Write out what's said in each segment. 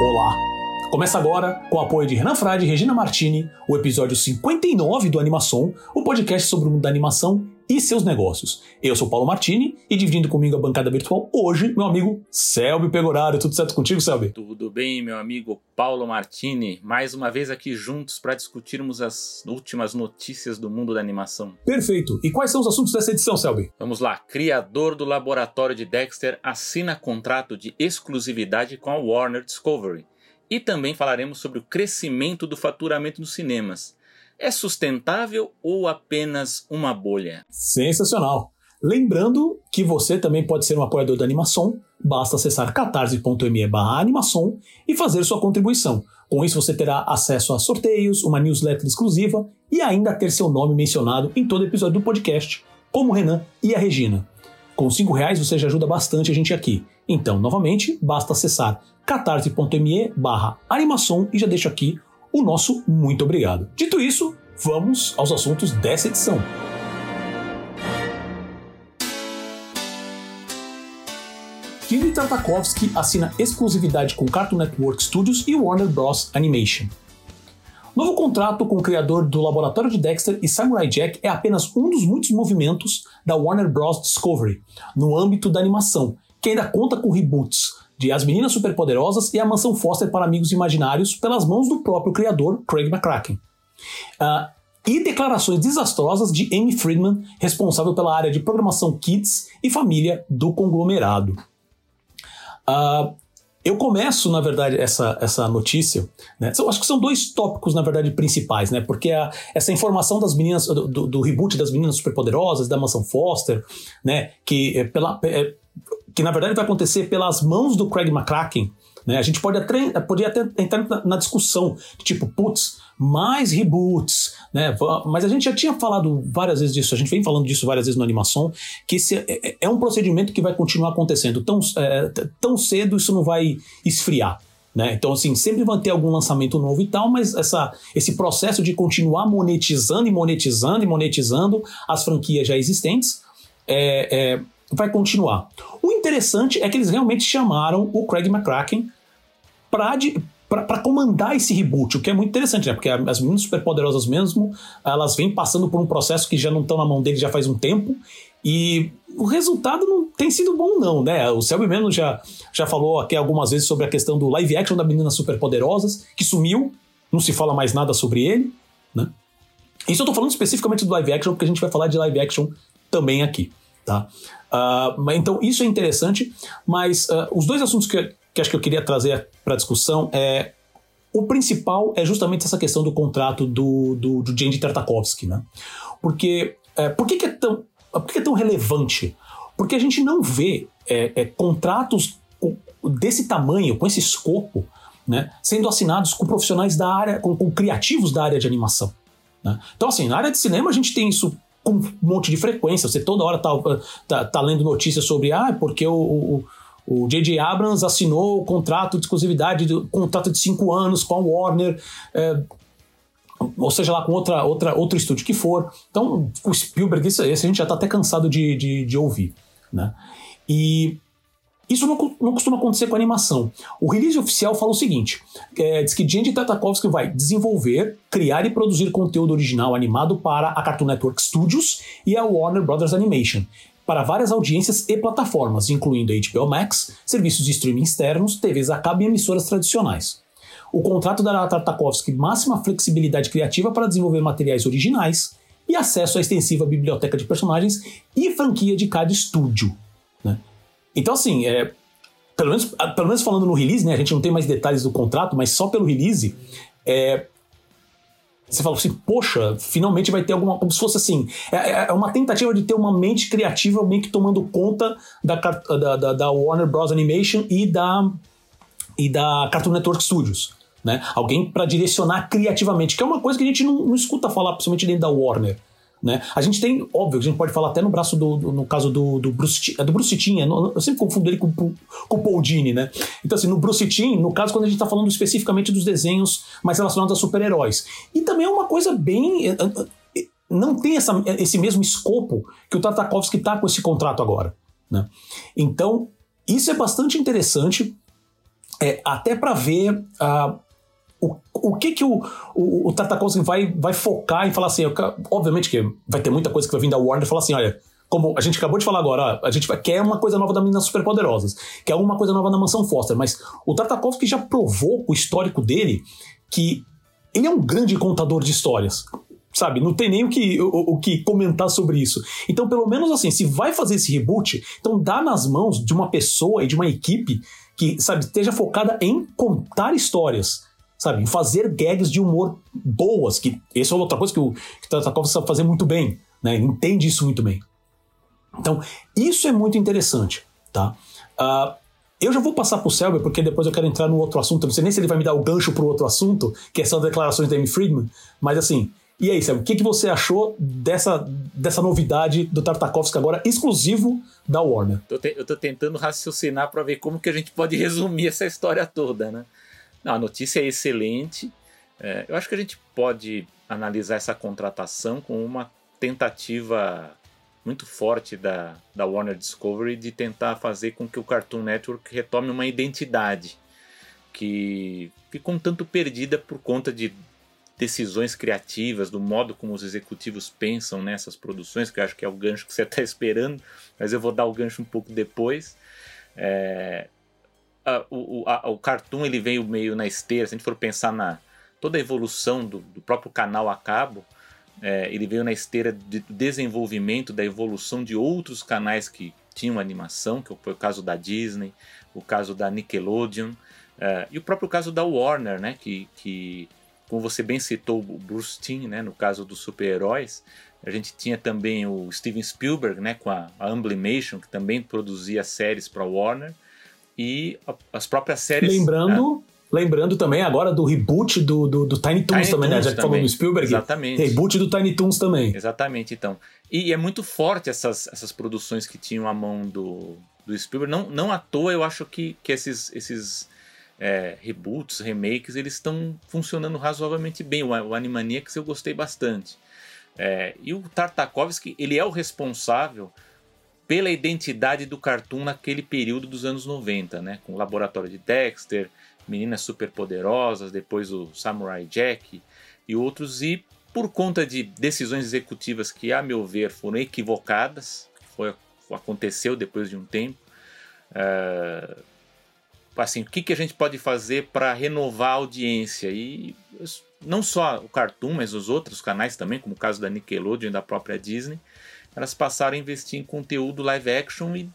Olá! Começa agora, com o apoio de Renan Frade e Regina Martini, o episódio 59 do Animação, o podcast sobre o mundo da animação e seus negócios. Eu sou Paulo Martini e dividindo comigo a bancada virtual hoje, meu amigo Selby Pegoraro. Tudo certo contigo, Selby? Tudo bem, meu amigo Paulo Martini. Mais uma vez aqui juntos para discutirmos as últimas notícias do mundo da animação. Perfeito. E quais são os assuntos dessa edição, Selby? Vamos lá. Criador do laboratório de Dexter assina contrato de exclusividade com a Warner Discovery. E também falaremos sobre o crescimento do faturamento nos cinemas. É sustentável ou apenas uma bolha? Sensacional! Lembrando que você também pode ser um apoiador da Animação, basta acessar catarse.me animação e fazer sua contribuição. Com isso você terá acesso a sorteios, uma newsletter exclusiva e ainda ter seu nome mencionado em todo episódio do podcast, como o Renan e a Regina. Com R$ reais você já ajuda bastante a gente aqui. Então, novamente, basta acessar catarse.me barra animação e já deixo aqui o nosso muito obrigado. Dito isso, vamos aos assuntos dessa edição. Jimmy Tartakovsky assina exclusividade com Cartoon Network Studios e Warner Bros. Animation. Novo contrato com o criador do Laboratório de Dexter e Samurai Jack é apenas um dos muitos movimentos da Warner Bros. Discovery no âmbito da animação, que ainda conta com reboots de As Meninas Superpoderosas e A Mansão Foster para Amigos Imaginários pelas mãos do próprio criador, Craig McCracken. Uh, e declarações desastrosas de Amy Friedman, responsável pela área de programação Kids e família do conglomerado. Uh, eu começo, na verdade, essa, essa notícia. Né? Eu acho que são dois tópicos, na verdade, principais, né? Porque a, essa informação das meninas, do, do, do, reboot das meninas superpoderosas, da mansão Foster, né? Que é pela, é, que na verdade vai acontecer pelas mãos do Craig McCracken, né? A gente pode até, pode até entrar na, na discussão, tipo, putz, mais reboots, né? Mas a gente já tinha falado várias vezes disso, a gente vem falando disso várias vezes no animação, que esse é, é, é um procedimento que vai continuar acontecendo. Tão, é, tão cedo isso não vai esfriar. Né? Então, assim, sempre vai ter algum lançamento novo e tal, mas essa, esse processo de continuar monetizando e monetizando e monetizando as franquias já existentes é, é, vai continuar. O interessante é que eles realmente chamaram o Craig McCracken para comandar esse reboot, o que é muito interessante, né? Porque as meninas superpoderosas mesmo, elas vêm passando por um processo que já não estão na mão deles já faz um tempo, e o resultado não tem sido bom, não, né? O Selby mesmo já, já falou aqui algumas vezes sobre a questão do live action da Meninas Superpoderosas, que sumiu, não se fala mais nada sobre ele, né? Isso eu tô falando especificamente do live action, porque a gente vai falar de live action também aqui, tá? Uh, então isso é interessante, mas uh, os dois assuntos que, que acho que eu queria trazer para discussão é o principal é justamente essa questão do contrato do, do, do Jandy Tartakovsky, né? Porque é, por que, que, é tão, por que, que, é tão relevante? Porque a gente não vê é, é, contratos desse tamanho, com esse escopo, né, sendo assinados com profissionais da área, com, com criativos da área de animação. Né? Então, assim, na área de cinema a gente tem isso com um monte de frequência. Você toda hora tá, tá, tá lendo notícias sobre ah, porque o, o J.J. Abrams assinou o contrato de exclusividade, de, contrato de cinco anos com a Warner, é, ou seja lá com outra, outra, outro estúdio que for. Então, o Spielberg, esse, esse a gente já está até cansado de, de, de, ouvir. Né? E isso não, não, costuma acontecer com animação. O release oficial fala o seguinte: é, diz que Jenny Tartakovsky vai desenvolver, criar e produzir conteúdo original animado para a Cartoon Network Studios e a Warner Brothers Animation, para várias audiências e plataformas, incluindo a HBO Max, serviços de streaming externos, TVs a cabo e emissoras tradicionais. O contrato dará a Tartakovsky máxima flexibilidade criativa para desenvolver materiais originais e acesso à extensiva biblioteca de personagens e franquia de cada estúdio. Então, assim, é, pelo, menos, pelo menos falando no release, né, a gente não tem mais detalhes do contrato, mas só pelo release, é, você fala assim, poxa, finalmente vai ter alguma. Como se fosse assim. É, é, é uma tentativa de ter uma mente criativa meio que tomando conta da, da, da, da Warner Bros. Animation e da, e da Cartoon Network Studios. Né? Alguém para direcionar criativamente, que é uma coisa que a gente não, não escuta falar, principalmente dentro da Warner. Né? A gente tem, óbvio, a gente pode falar até no braço do, do no caso do, do Bruce, é do Bruce eu sempre confundo ele com, com o Dini, né? Então assim, no Bruce no caso quando a gente está falando especificamente dos desenhos mais relacionados a super-heróis. E também é uma coisa bem é, é, não tem essa, esse mesmo escopo que o Tartakovsky está com esse contrato agora, né? Então, isso é bastante interessante, é, até para ver uh, o, o que que o, o, o Tartakovsky vai, vai focar em falar assim, obviamente que vai ter muita coisa que vai vir da Warner e falar assim, olha, como a gente acabou de falar agora, a gente quer uma coisa nova da Meninas Superpoderosas, quer alguma coisa nova na Mansão Foster, mas o Tartakovsky já provou o histórico dele que ele é um grande contador de histórias. Sabe, não tem nem o que, o, o, que comentar sobre isso. Então, pelo menos assim, se vai fazer esse reboot, então dá nas mãos de uma pessoa e de uma equipe que, sabe, esteja focada em contar histórias sabe? Em fazer gags de humor boas, que essa é outra coisa que o, que Tartakovsky sabe fazer muito bem, né? Entende isso muito bem. Então, isso é muito interessante, tá? Uh, eu já vou passar pro Selber, porque depois eu quero entrar no outro assunto. Não sei nem se ele vai me dar o gancho pro outro assunto, que é só declarações da Amy Friedman, mas assim, e aí, Selber, o que, que você achou dessa, dessa novidade do Tartakovsky agora, exclusivo da Warner? eu tô tentando raciocinar para ver como que a gente pode resumir essa história toda, né? A notícia é excelente. É, eu acho que a gente pode analisar essa contratação com uma tentativa muito forte da, da Warner Discovery de tentar fazer com que o Cartoon Network retome uma identidade que ficou um tanto perdida por conta de decisões criativas, do modo como os executivos pensam nessas produções, que eu acho que é o gancho que você está esperando, mas eu vou dar o gancho um pouco depois. É, a, o, a, o Cartoon ele veio meio na esteira, se a gente for pensar na toda a evolução do, do próprio canal a cabo, é, ele veio na esteira de desenvolvimento da evolução de outros canais que tinham animação, que foi o caso da Disney, o caso da Nickelodeon é, e o próprio caso da Warner, né, que, que como você bem citou o Bruce Timm, né, no caso dos super-heróis, a gente tinha também o Steven Spielberg, né, com a, a Amblimation, que também produzia séries para Warner, e as próprias séries... Lembrando... Né, Lembrando também agora do reboot do, do, do Tiny Toons Tiny também, né? Toons né? Já que falou do Spielberg. Exatamente. Reboot do Tiny Toons também. Exatamente, então. E, e, é muito forte essas, essas produções que tinham a mão do, do Spielberg. Não, não à toa eu acho que, que esses, esses é, reboots, remakes, eles estão funcionando razoavelmente bem. O, o Animaniacs eu gostei bastante. É, e o Tartakovsky, ele é o responsável pela identidade do cartoon naquele período dos anos 90, né? Com o Laboratório de Dexter, Meninas Superpoderosas, depois o Samurai Jack e outros, e por conta de decisões executivas que, a meu ver, foram equivocadas, foi, aconteceu depois de um tempo, uh, assim, o que, que a gente pode fazer para renovar a audiência? E não só o Cartoon, mas os outros canais também, como o caso da Nickelodeon e da própria Disney, elas passaram a investir em conteúdo live action e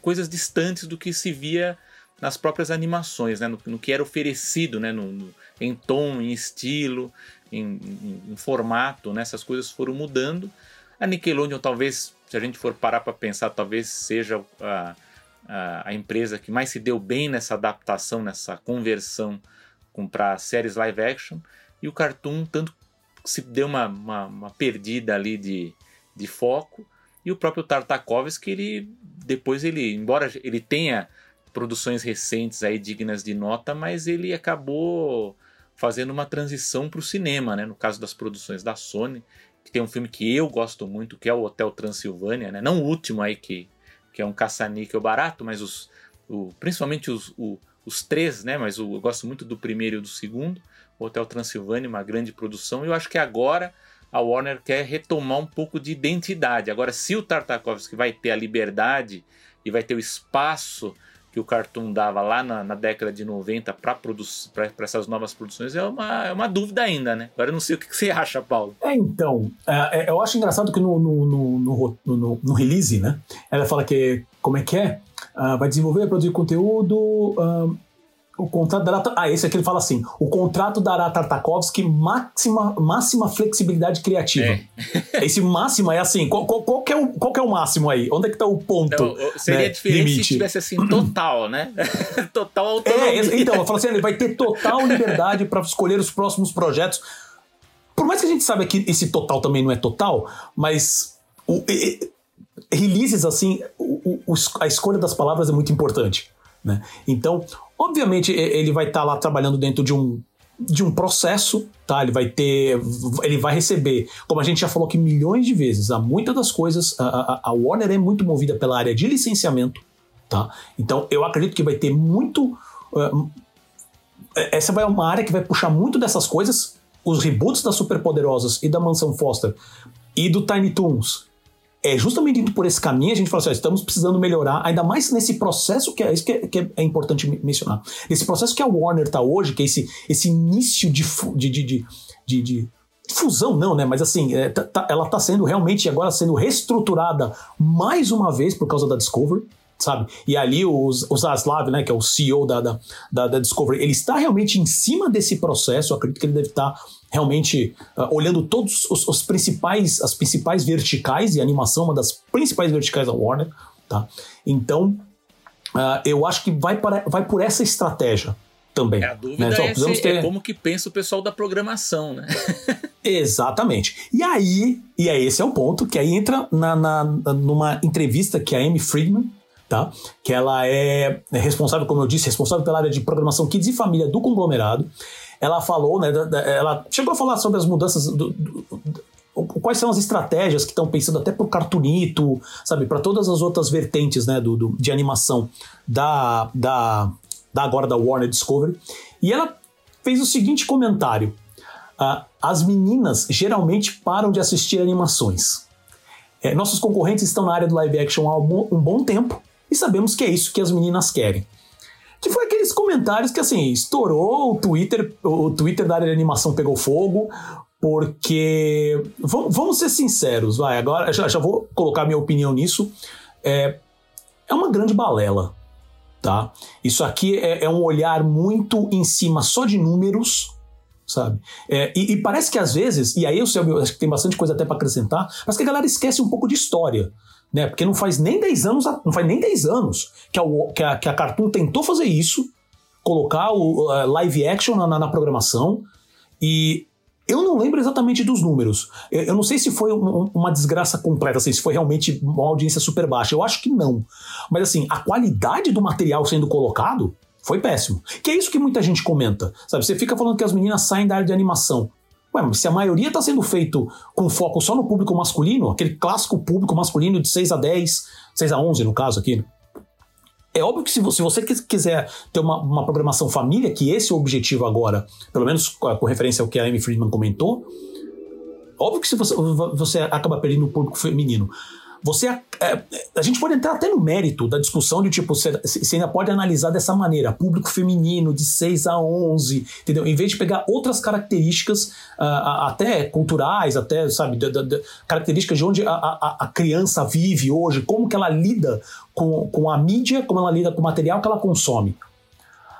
coisas distantes do que se via nas próprias animações, né? no, no que era oferecido né? No, no, em tom, em estilo, em, em, em formato, né? essas coisas foram mudando. A Nickelodeon, talvez, se a gente for parar para pensar, talvez seja a, a, a, empresa que mais se deu bem nessa adaptação, nessa conversão para séries live action, e o Cartoon, tanto se deu uma, uma, uma perdida ali de, de foco, e o próprio Tartakovsky, ele depois ele, embora ele tenha produções recentes aí dignas de nota, mas ele acabou fazendo uma transição para o cinema, né? No caso das produções da Sony, que tem um filme que eu gosto muito, que é o Hotel Transilvânia, né? Não o último aí que, que é um caça-níquel barato, mas os, o, principalmente os, o, os três, né? Mas o, eu gosto muito do primeiro e do segundo. O Hotel Transilvânia, uma grande produção. E eu acho que agora a Warner quer retomar um pouco de identidade. Agora, se o Tartakovsky vai ter a liberdade e vai ter o espaço que o Cartoon dava lá na, na década de 90 para essas novas produções é uma, é uma dúvida ainda, né? Agora eu não sei o que, que você acha, Paulo. É, então, é, é eu acho engraçado que no, no, no, no, no release, né? Ela fala que, como é que é? Uh, vai desenvolver, produzir conteúdo, uh, o contrato dará. Ah, esse aqui ele fala assim: o contrato dará a Tartakovsky máxima, máxima flexibilidade criativa. É. Esse máximo é assim: qual, qual, qual, é o, qual que é o máximo aí? Onde é que tá o ponto? Então, seria né, diferente limite? se tivesse assim, total, né? total autonomia. É, então, eu falo assim: ele vai ter total liberdade para escolher os próximos projetos. Por mais que a gente saiba que esse total também não é total, mas o, e, releases assim, o, o, a escolha das palavras é muito importante. Né? Então, obviamente, ele vai estar tá lá trabalhando dentro de um, de um processo, tá? Ele vai ter, ele vai receber, como a gente já falou aqui milhões de vezes, há muitas das coisas, a, a, Warner é muito movida pela área de licenciamento, Tá? Então eu acredito que vai ter muito. Uh, essa vai uma área que vai puxar muito dessas coisas. Os reboots das Superpoderosas e da Mansão Foster e do Tiny Toons é justamente indo por esse caminho, a gente fala assim, ó, estamos precisando melhorar, ainda mais nesse processo, que é isso que é, que é importante mencionar. Nesse processo que a Warner está hoje, que é esse, esse início de, de, de, de, de fusão não, né? Mas assim, é, tá, tá ela está sendo realmente agora sendo reestruturada mais uma vez por causa da Discovery sabe? E ali o, o Zaslav, né, que é o CEO da, da, da, Discovery, ele está realmente em cima desse processo, eu acredito que ele deve estar realmente uh, olhando todos os, os, principais, as principais verticais, e animação uma das principais verticais da Warner, tá? Então, uh, eu acho que vai, para, vai por essa estratégia também. É, a dúvida né? é, se, ter... é como que pensa o pessoal da programação, né? Exatamente. E aí, e aí esse é o ponto, que aí entra na, na, numa entrevista que a Amy Friedman tá? Que ela é responsável, como eu disse, responsável pela área de programação Kids e Família do conglomerado. Ela falou, né? Ela chegou a falar sobre as mudanças do, do, do quais são as estratégias que estão pensando até para o Cartoonito, sabe, para todas as outras vertentes, né, do, de animação da, da, da agora da Warner Discovery. E ela fez o seguinte comentário: uh, as meninas geralmente param de assistir animações. É, nossos concorrentes estão na área do live action há um bom tempo e sabemos que é isso que as meninas querem. Que foi aqueles comentários que assim, estourou o Twitter, o Twitter da área de animação pegou fogo, porque vamos ser sinceros, vai, agora já, já vou colocar minha opinião nisso. É, é uma grande balela, tá? Isso aqui é, é um olhar muito em cima só de números, sabe? É, e, e, parece que às vezes, e aí eu sei, eu acho que tem bastante coisa até para acrescentar, mas que a galera esquece um pouco de história né? Porque não faz nem 10 anos, não faz nem 10 anos que a, que a, que a Cartoon tentou fazer isso, colocar o uh, live action na, na, programação, e eu não lembro exatamente dos números. Eu, eu não sei se foi um, uma desgraça completa, assim, se foi realmente uma audiência super baixa. Eu acho que não. Mas assim, a qualidade do material sendo colocado foi péssimo. Que é isso que muita gente comenta. Sabe, você fica falando que as meninas saem da área de animação. Ué, mas se a maioria está sendo feito com foco só no público masculino, aquele clássico público masculino de 6 a 10, 6 a 11 no caso aqui, é óbvio que se você, se você quiser ter uma, uma, programação família, que esse é o objetivo agora, pelo menos com referência ao que a Amy Friedman comentou, óbvio que se você, você acaba perdendo o público feminino. Você é, a gente pode entrar até no mérito da discussão de tipo, você, você, ainda pode analisar dessa maneira, público feminino de 6 a 11, entendeu? Em vez de pegar outras características, uh, até culturais, até, sabe, de, de, de, características de onde a, a, a, criança vive hoje, como que ela lida com, com a mídia, como ela lida com o material que ela consome.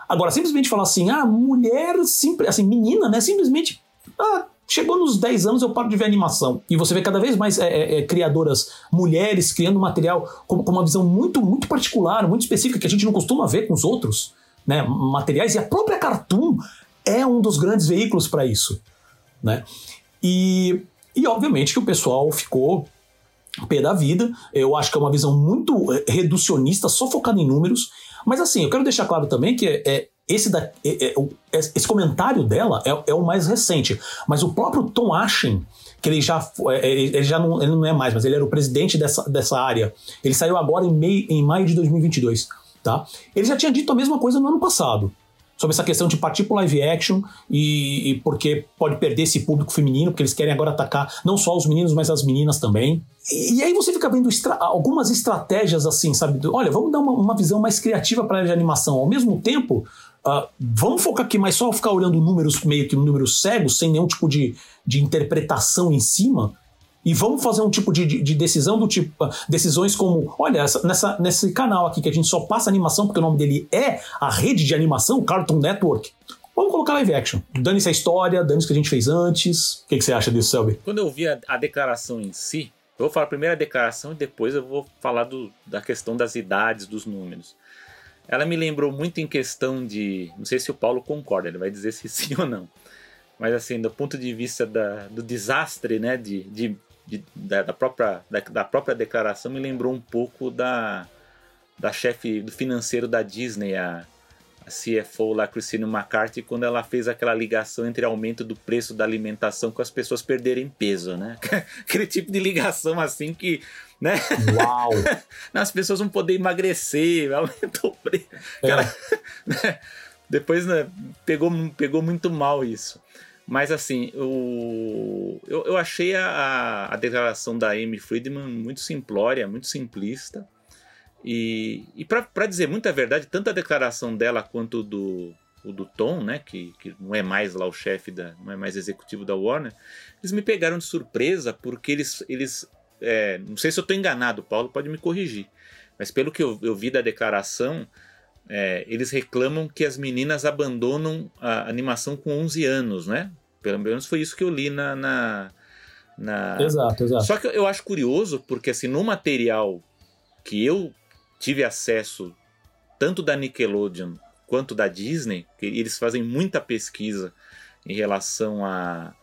Agora, simplesmente falar assim, ah, mulher, simples, assim, menina, né? Simplesmente, ah, Chegou nos 10 anos, eu paro de ver animação. E você vê cada vez mais é, é, é, criadoras mulheres criando material com, com, uma visão muito, muito particular, muito específica, que a gente não costuma ver com os outros né, materiais. E a própria Cartoon é um dos grandes veículos para isso. Né? E, e obviamente que o pessoal ficou pé da vida. Eu acho que é uma visão muito é, reducionista, só focada em números. Mas assim, eu quero deixar claro também que é, é esse, da, é, é, esse comentário dela é, é, o mais recente, mas o próprio Tom Ashen, que ele já, é, ele já não, ele não é mais, mas ele era o presidente dessa, dessa área, ele saiu agora em, meio, em maio de 2022, tá? Ele já tinha dito a mesma coisa no ano passado, sobre essa questão de partir pro live action e, e, porque pode perder esse público feminino, porque eles querem agora atacar não só os meninos, mas as meninas também. E, e aí você fica vendo estra algumas estratégias assim, sabe? Olha, vamos dar uma, uma visão mais criativa para a animação. Ao mesmo tempo, Uh, vamos focar aqui, mas só ficar olhando números meio que números cegos, sem nenhum tipo de, de interpretação em cima. E vamos fazer um tipo de, de, de decisão do tipo. Uh, decisões como: olha, essa, nessa, nesse canal aqui que a gente só passa animação, porque o nome dele é a rede de animação, Cartoon Network. Vamos colocar live action. Dane-se a história, dane-se o que a gente fez antes. O que, que você acha disso, Selby? Quando eu vi a, a declaração em si, eu vou falar primeiro a declaração e depois eu vou falar do, da questão das idades, dos números. Ela me lembrou muito em questão de. Não sei se o Paulo concorda, ele vai dizer se sim ou não. Mas assim, do ponto de vista da, do desastre, né? De, de, de da, da, própria, da, da, própria declaração, me lembrou um pouco da, da chefe do financeiro da Disney, a, a CFO lá, Christine McCarthy, quando ela fez aquela ligação entre aumento do preço da alimentação com as pessoas perderem peso, né? Aquele tipo de ligação assim que, né? Uau! as pessoas vão poder emagrecer, aumentou o preço. É. Cara, né? Depois né, pegou, pegou muito mal isso. Mas assim, o, eu, eu achei a, a declaração da Amy Friedman muito simplória, muito simplista. E, e para dizer muita verdade, tanto a declaração dela quanto do, o do Tom, né, que, que não é mais lá o chefe da, não é mais executivo da Warner, eles me pegaram de surpresa porque eles, eles é, não sei se eu estou enganado, Paulo pode me corrigir, mas pelo que eu, eu vi da declaração, é, eles reclamam que as meninas abandonam a animação com 11 anos, né? Pelo menos foi isso que eu li na, na, na... Exato, exato. Só que eu acho curioso porque assim no material que eu tive acesso tanto da Nickelodeon quanto da Disney, que eles fazem muita pesquisa em relação a,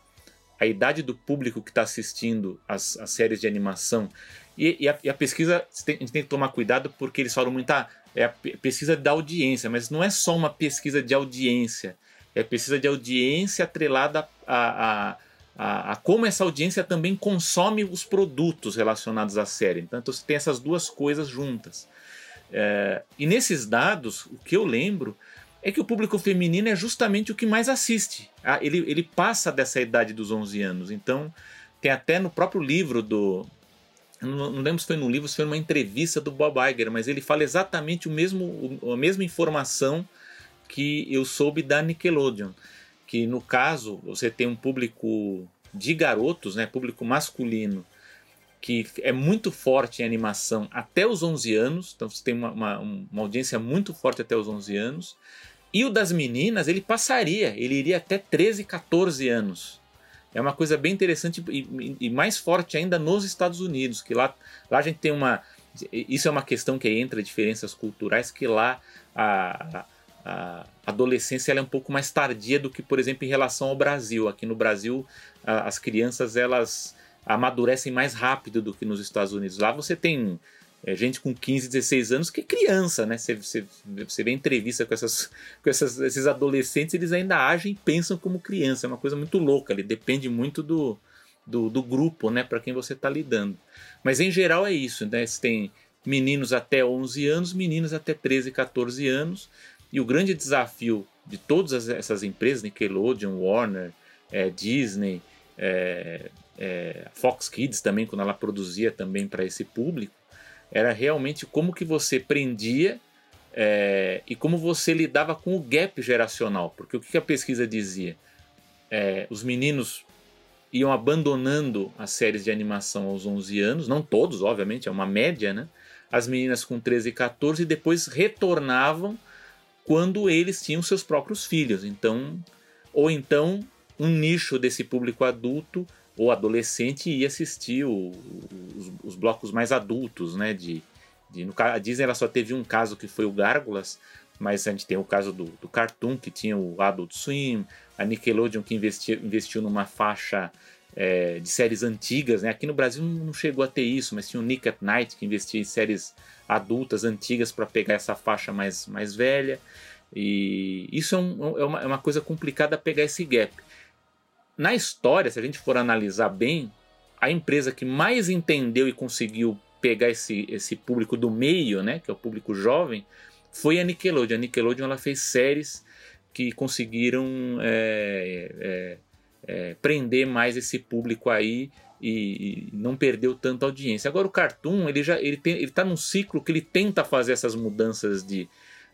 a idade do público que está assistindo as, as, séries de animação. E, e, a, e a, pesquisa, a gente tem que tomar cuidado porque eles falam muito, ah, é a pesquisa da audiência, mas não é só uma pesquisa de audiência, é pesquisa de audiência atrelada a, a a, a, como essa audiência também consome os produtos relacionados à série. Então você tem essas duas coisas juntas. É, e nesses dados, o que eu lembro é que o público feminino é justamente o que mais assiste. Ah, ele, ele passa dessa idade dos 11 anos. Então, tem até no próprio livro do. Não, lembro se foi no livro, se foi numa entrevista do Bob Iger, mas ele fala exatamente o mesmo, a mesma informação que eu soube da Nickelodeon. Que no caso, você tem um público de garotos, né, público masculino, que é muito forte em animação até os 11 anos, então você tem uma, uma, uma, audiência muito forte até os 11 anos. E o das meninas, ele passaria, ele iria até 13, 14 anos. É uma coisa bem interessante e, e mais forte ainda nos Estados Unidos, que lá, lá a gente tem uma. Isso é uma questão que entra diferenças culturais, que lá a, a adolescência é um pouco mais tardia do que, por exemplo, em relação ao Brasil. Aqui no Brasil, a, as crianças elas amadurecem mais rápido do que nos Estados Unidos. Lá você tem é, gente com 15, 16 anos que é criança, né? Você, você, você vê entrevista com, essas, com essas, esses adolescentes, eles ainda agem e pensam como criança. É uma coisa muito louca, ele depende muito do, do, do grupo, né? Para quem você está lidando. Mas em geral é isso, né? Você tem meninos até 11 anos, meninas até 13, 14 anos. E o grande desafio de todas essas empresas, Nickelodeon, Warner, é, Disney, é, é, Fox Kids também, quando ela produzia também para esse público, era realmente como que você prendia é, e como você lidava com o gap geracional. Porque o que a pesquisa dizia? É, os meninos iam abandonando as séries de animação aos 11 anos, não todos, obviamente, é uma média, né? As meninas com 13 e 14 e depois retornavam quando eles tinham seus próprios filhos. Então, ou então um nicho desse público adulto ou adolescente ia assistir o, os, os, blocos mais adultos, né? De, de, no, a Disney ela só teve um caso que foi o Gárgulas, mas a gente tem o caso do, do Cartoon, que tinha o Adult Swim, a Nickelodeon que investiu, investiu numa faixa é, de séries antigas, né? Aqui no Brasil não chegou a ter isso, mas tinha o Nick at Night que investia em séries adultas antigas para pegar essa faixa mais, mais velha. E isso é, um, é, uma, é uma coisa complicada pegar esse gap. Na história, se a gente for analisar bem, a empresa que mais entendeu e conseguiu pegar esse, esse público do meio, né, que é o público jovem, foi a Nickelodeon. A Nickelodeon ela fez séries que conseguiram é, é, é, prender mais esse público aí e, e, não perdeu tanta audiência. Agora o Cartoon ele já ele ele está num ciclo que ele tenta fazer essas mudanças de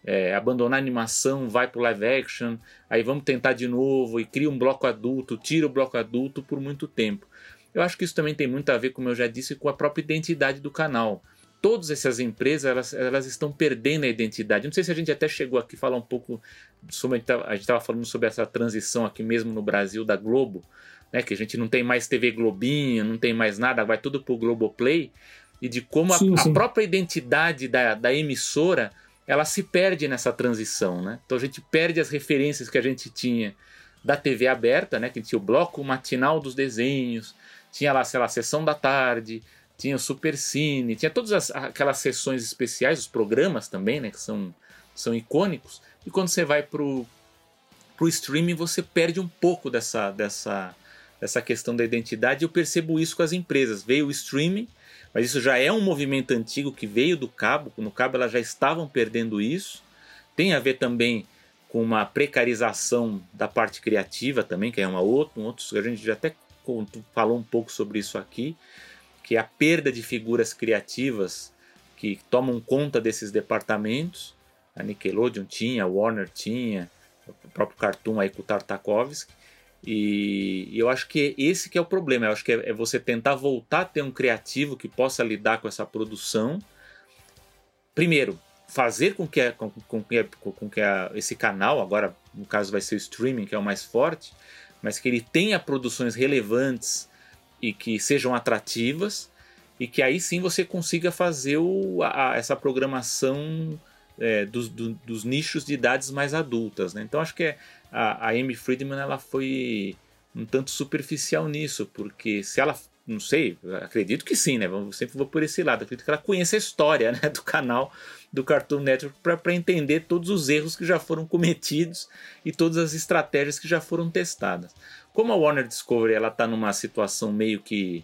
é, abandonar a animação, vai pro live action, aí vamos tentar de novo e cria um bloco adulto, tira o bloco adulto por muito tempo. Eu acho que isso também tem muito a ver, como eu já disse, com a própria identidade do canal. Todas essas empresas elas, elas estão perdendo a identidade. Não sei se a gente até chegou aqui a falar um pouco sobre. A gente estava falando sobre essa transição aqui mesmo no Brasil da Globo, né, que a gente não tem mais TV Globinho, não tem mais nada, vai tudo pro Globoplay, e de como sim, a, sim. a própria identidade da, da emissora ela se perde nessa transição, né? Então a gente perde as referências que a gente tinha da TV aberta, né? Que tinha o bloco matinal dos desenhos, tinha lá, sei lá, a sessão da tarde, tinha o Super Cine, tinha todas as, aquelas sessões especiais, os programas também, né? Que são são icônicos, e quando você vai pro, pro streaming você perde um pouco dessa, dessa, dessa questão da identidade. Eu percebo isso com as empresas. Veio o streaming, mas isso já é um movimento antigo que veio do cabo. No cabo elas já estavam perdendo isso. Tem a ver também com uma precarização da parte criativa também, que é uma outra, um outro, a gente já até falou um pouco sobre isso aqui, que é a perda de figuras criativas que tomam conta desses departamentos. A Nickelodeon tinha, a Warner tinha, o próprio Cartoon aí com o Tartakovsky. E, eu acho que esse que é o problema. Eu acho que é, é, você tentar voltar a ter um criativo que possa lidar com essa produção. Primeiro, fazer com que, com, com, com que a, esse canal, agora no caso vai ser o streaming, que é o mais forte, mas que ele tenha produções relevantes e que sejam atrativas e que aí sim você consiga fazer o, a, essa programação é, dos, do, dos nichos de idades mais adultas. Né? Então acho que é, a, a Amy Friedman ela foi um tanto superficial nisso, porque se ela não sei, acredito que sim, né? Eu sempre vou por esse lado. Acredito que ela conheça a história né, do canal do Cartoon Network para entender todos os erros que já foram cometidos e todas as estratégias que já foram testadas. Como a Warner Discovery ela está numa situação meio que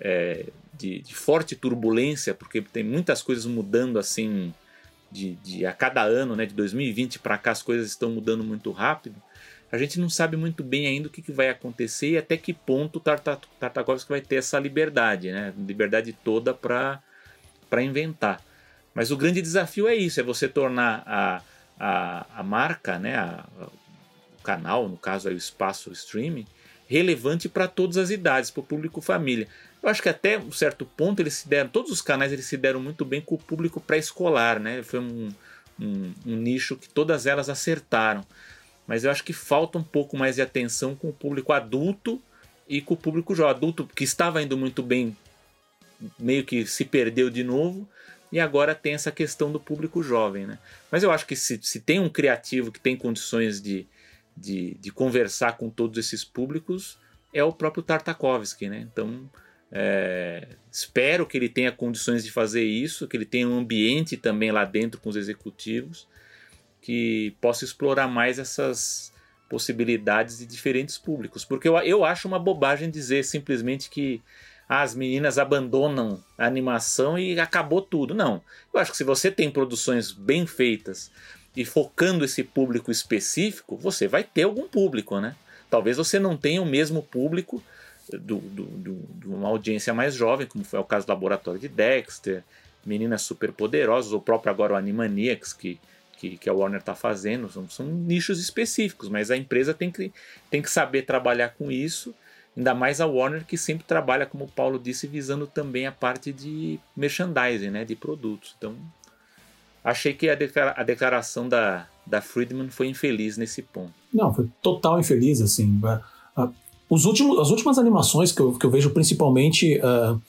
é, de, de, forte turbulência, porque tem muitas coisas mudando assim de, de a cada ano, né? De 2020 para cá as coisas estão mudando muito rápido a gente não sabe muito bem ainda o que, que vai acontecer e até que ponto o Tartakovsky vai ter essa liberdade, né? Liberdade toda para inventar. Mas o grande desafio é isso, é você tornar a, a, a marca, né? A, o canal, no caso aí o espaço o streaming, relevante para todas as idades, para o público família. Eu acho que até um certo ponto eles se deram, todos os canais eles se deram muito bem com o público pré-escolar, né? Foi um, um, um nicho que todas elas acertaram mas eu acho que falta um pouco mais de atenção com o público adulto e com o público jovem. Adulto que estava indo muito bem, meio que se perdeu de novo, e agora tem essa questão do público jovem. Né? Mas eu acho que se, se tem um criativo que tem condições de, de, de conversar com todos esses públicos, é o próprio Tartakovsky. Né? Então. É, espero que ele tenha condições de fazer isso, que ele tenha um ambiente também lá dentro com os executivos que possa explorar mais essas possibilidades de diferentes públicos. Porque eu, eu acho uma bobagem dizer simplesmente que ah, as meninas abandonam a animação e acabou tudo. Não. Eu acho que se você tem produções bem feitas e focando esse público específico, você vai ter algum público, né? Talvez você não tenha o mesmo público do, do, do, de uma audiência mais jovem, como foi o caso do Laboratório de Dexter, Meninas Superpoderosas, ou próprio agora o Animaniacs, que que, que a Warner está fazendo, são, são, nichos específicos, mas a empresa tem que, tem que saber trabalhar com isso, ainda mais a Warner que sempre trabalha, como o Paulo disse, visando também a parte de merchandising, né, de produtos. Então, achei que a, declara a declaração da, da Friedman foi infeliz nesse ponto. Não, foi total infeliz, assim. Os últimos, as últimas animações que eu, que eu vejo principalmente. Uh,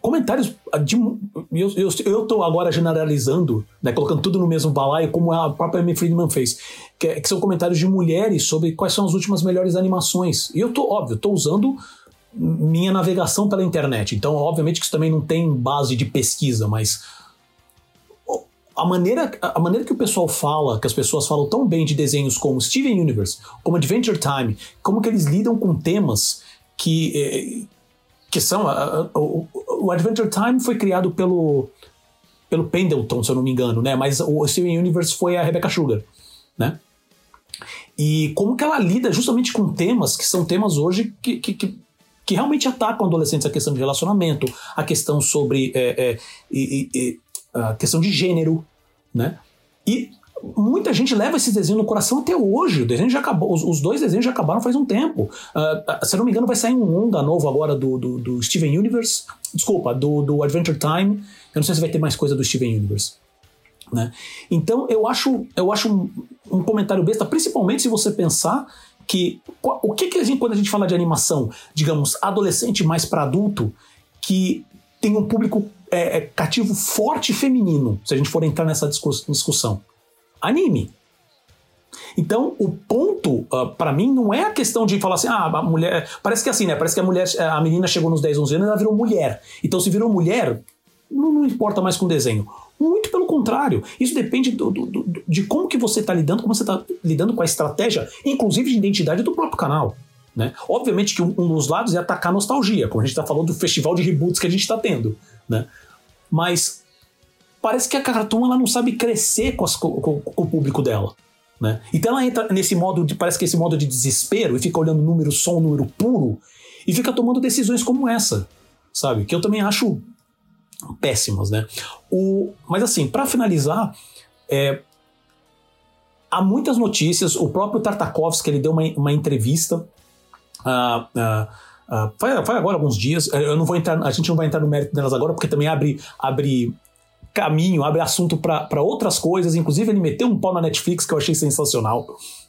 comentários de, eu, eu, eu tô agora generalizando, né, colocando tudo no mesmo balaio, como a própria Amy Friedman fez, que, é, que, são comentários de mulheres sobre quais são as últimas melhores animações. E eu tô, óbvio, tô usando minha navegação pela internet, então obviamente que isso também não tem base de pesquisa, mas a maneira, a maneira que o pessoal fala, que as pessoas falam tão bem de desenhos como Steven Universe, como Adventure Time, como que eles lidam com temas que eh, que são. o Adventure Time foi criado pelo, pelo Pendleton, se eu não me engano, né? Mas o Steven Universe foi a Rebecca Sugar, né? E como que ela lida justamente com temas que são temas hoje que, que, que, que realmente atacam adolescentes, a questão de relacionamento, a questão sobre é, é, questão de gênero, né? E muita gente leva esse desenho no coração até hoje. O desenho já acabou, os, os dois desenhos já acabaram faz um tempo. Uh, se eu não me engano, vai sair um longa novo agora do, do, do, Steven Universe. Desculpa, do, do Adventure Time. Eu não sei se vai ter mais coisa do Steven Universe. Né? Então eu acho, eu acho um, um comentário besta, principalmente se você pensar que o que, que a gente, quando a gente fala de animação, digamos, adolescente mais para adulto, que tem um público é, é, cativo forte feminino, se a gente for entrar nessa discussão anime. Então, o ponto, uh, ah, para mim, não é a questão de falar assim, ah, a mulher. Parece que é assim, né? Parece que a mulher, a menina chegou nos 10, 11 anos e ela virou mulher. Então, se virou mulher, não, não importa mais com o desenho. Muito pelo contrário. Isso depende do, do, do, de como que você está lidando, como você está lidando com a estratégia, inclusive de identidade do próprio canal. Né? Obviamente que um, dos lados é atacar a nostalgia, como a gente está falando do festival de reboots que a gente está tendo. Né? Mas parece que a Cartoon ela não sabe crescer com, as, com, com, o público dela. Né? Então ela entra nesse modo de. Parece que esse modo de desespero e fica olhando número só um número puro e fica tomando decisões como essa. Sabe? Que eu também acho péssimas, né? O, mas assim, para finalizar, é, há muitas notícias. O próprio Tartakovsky ele deu uma, uma entrevista. Uh, uh, uh, foi, foi, agora alguns dias. Eu não vou entrar, a gente não vai entrar no mérito delas agora, porque também abre, abre caminho, abre assunto para outras coisas. Inclusive, ele meteu um pau na Netflix que eu achei sensacional.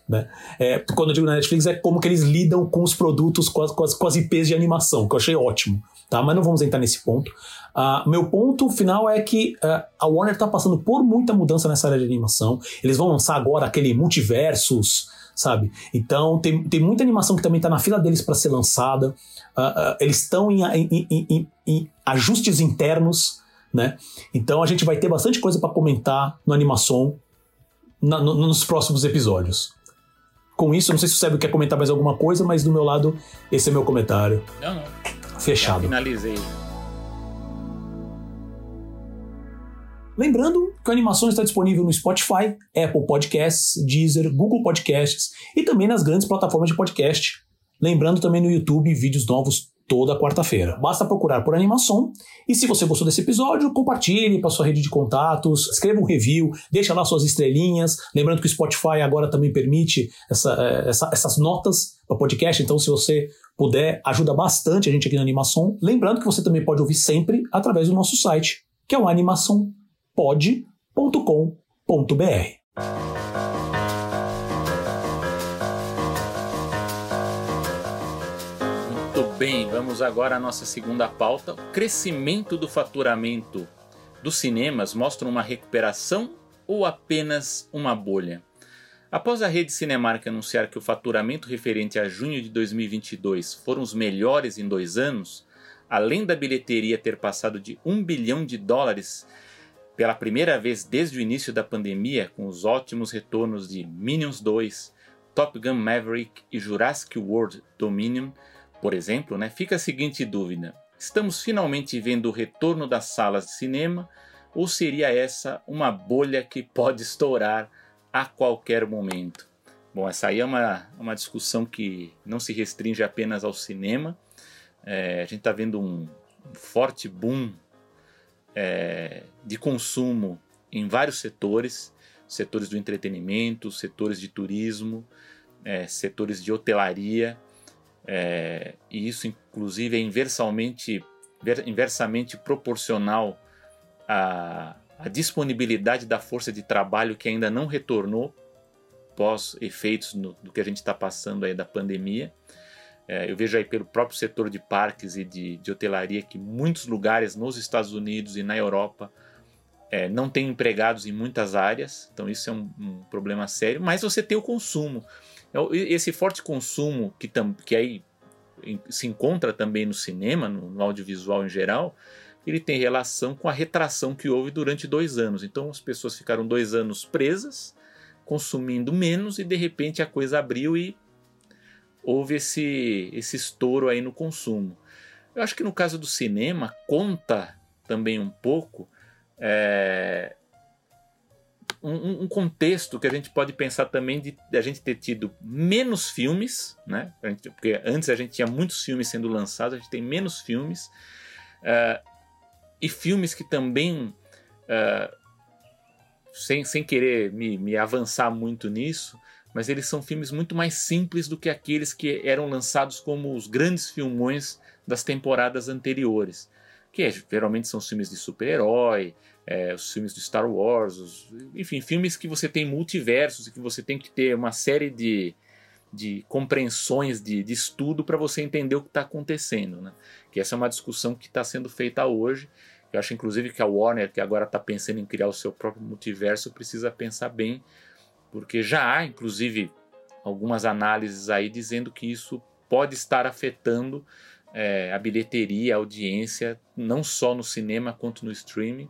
Né? É, quando eu digo na Netflix, é como que eles lidam com os produtos, com as, com as, com as IPs de animação, que eu achei ótimo. Tá? Mas não vamos entrar nesse ponto. Uh, meu ponto final é que uh, a Warner está passando por muita mudança nessa área de animação. Eles vão lançar agora aquele multiversos, sabe? Então tem, tem muita animação que também está na fila deles para ser lançada. Uh, eles estão em, em, em, em, ajustes internos, né? Então a gente vai ter bastante coisa para comentar no animação na, no, nos próximos episódios com isso, não sei se o Sérgio quer comentar mais alguma coisa, mas do meu lado, esse é meu comentário. Não, não. Fechado. Já finalizei. Lembrando que a animação está disponível no Spotify, Apple Podcasts, Deezer, Google Podcasts e também nas grandes plataformas de podcast. Lembrando também no YouTube vídeos novos toda quarta-feira. Basta procurar por animação e se você gostou desse episódio, compartilhe para sua rede de contatos, escreva um review, deixa lá suas estrelinhas. Lembrando que o Spotify agora também permite essa, eh, essa, essas notas para podcast, então se você puder, ajuda bastante a gente aqui na Animação. Lembrando que você também pode ouvir sempre através do nosso site, que é o animaçãopod.com.br. bem, vamos agora à nossa segunda pauta. O crescimento do faturamento dos cinemas mostra uma recuperação ou apenas uma bolha? Após a rede Cinemark anunciar que o faturamento referente a junho de 2022 foram os melhores em dois anos, além da bilheteria ter passado de 1 bilhão de dólares pela primeira vez desde o início da pandemia, com os ótimos retornos de Minions 2, Top Gun Maverick e Jurassic World Dominion, por exemplo, né, fica a seguinte dúvida: estamos finalmente vendo o retorno das salas de cinema ou seria essa uma bolha que pode estourar a qualquer momento? Bom, essa aí é uma, uma discussão que não se restringe apenas ao cinema. É, a gente está vendo um forte boom é, de consumo em vários setores setores do entretenimento, setores de turismo, é, setores de hotelaria. É, e isso, inclusive, é inversamente, inversamente proporcional à, à disponibilidade da força de trabalho que ainda não retornou pós efeitos no, do que a gente está passando aí da pandemia. É, eu vejo aí pelo próprio setor de parques e de, de hotelaria que muitos lugares nos Estados Unidos e na Europa é, não têm empregados em muitas áreas, então isso é um, um problema sério, mas você tem o consumo. É esse forte consumo que, tam, que aí se encontra também no cinema, no, no audiovisual em geral, ele tem relação com a retração que houve durante dois anos. Então as pessoas ficaram dois anos presas, consumindo menos e de repente a coisa abriu e houve esse, esse estouro aí no consumo. Eu acho que no caso do cinema conta também um pouco é, um, um, contexto que a gente pode pensar também de, de, a gente ter tido menos filmes, né? Gente, porque antes a gente tinha muitos filmes sendo lançados, a gente tem menos filmes. Uh, e filmes que também, uh, sem, sem querer me, me avançar muito nisso, mas eles são filmes muito mais simples do que aqueles que eram lançados como os grandes filmões das temporadas anteriores. Que geralmente são filmes de super-herói, é, os filmes de Star Wars, os, enfim, filmes que você tem multiversos e que você tem que ter uma série de, de compreensões, de, de estudo para você entender o que está acontecendo. Né? Que essa é uma discussão que está sendo feita hoje. Eu acho, inclusive, que a Warner, que agora está pensando em criar o seu próprio multiverso, precisa pensar bem, porque já há, inclusive, algumas análises aí dizendo que isso pode estar afetando é, a bilheteria, a audiência, não só no cinema quanto no streaming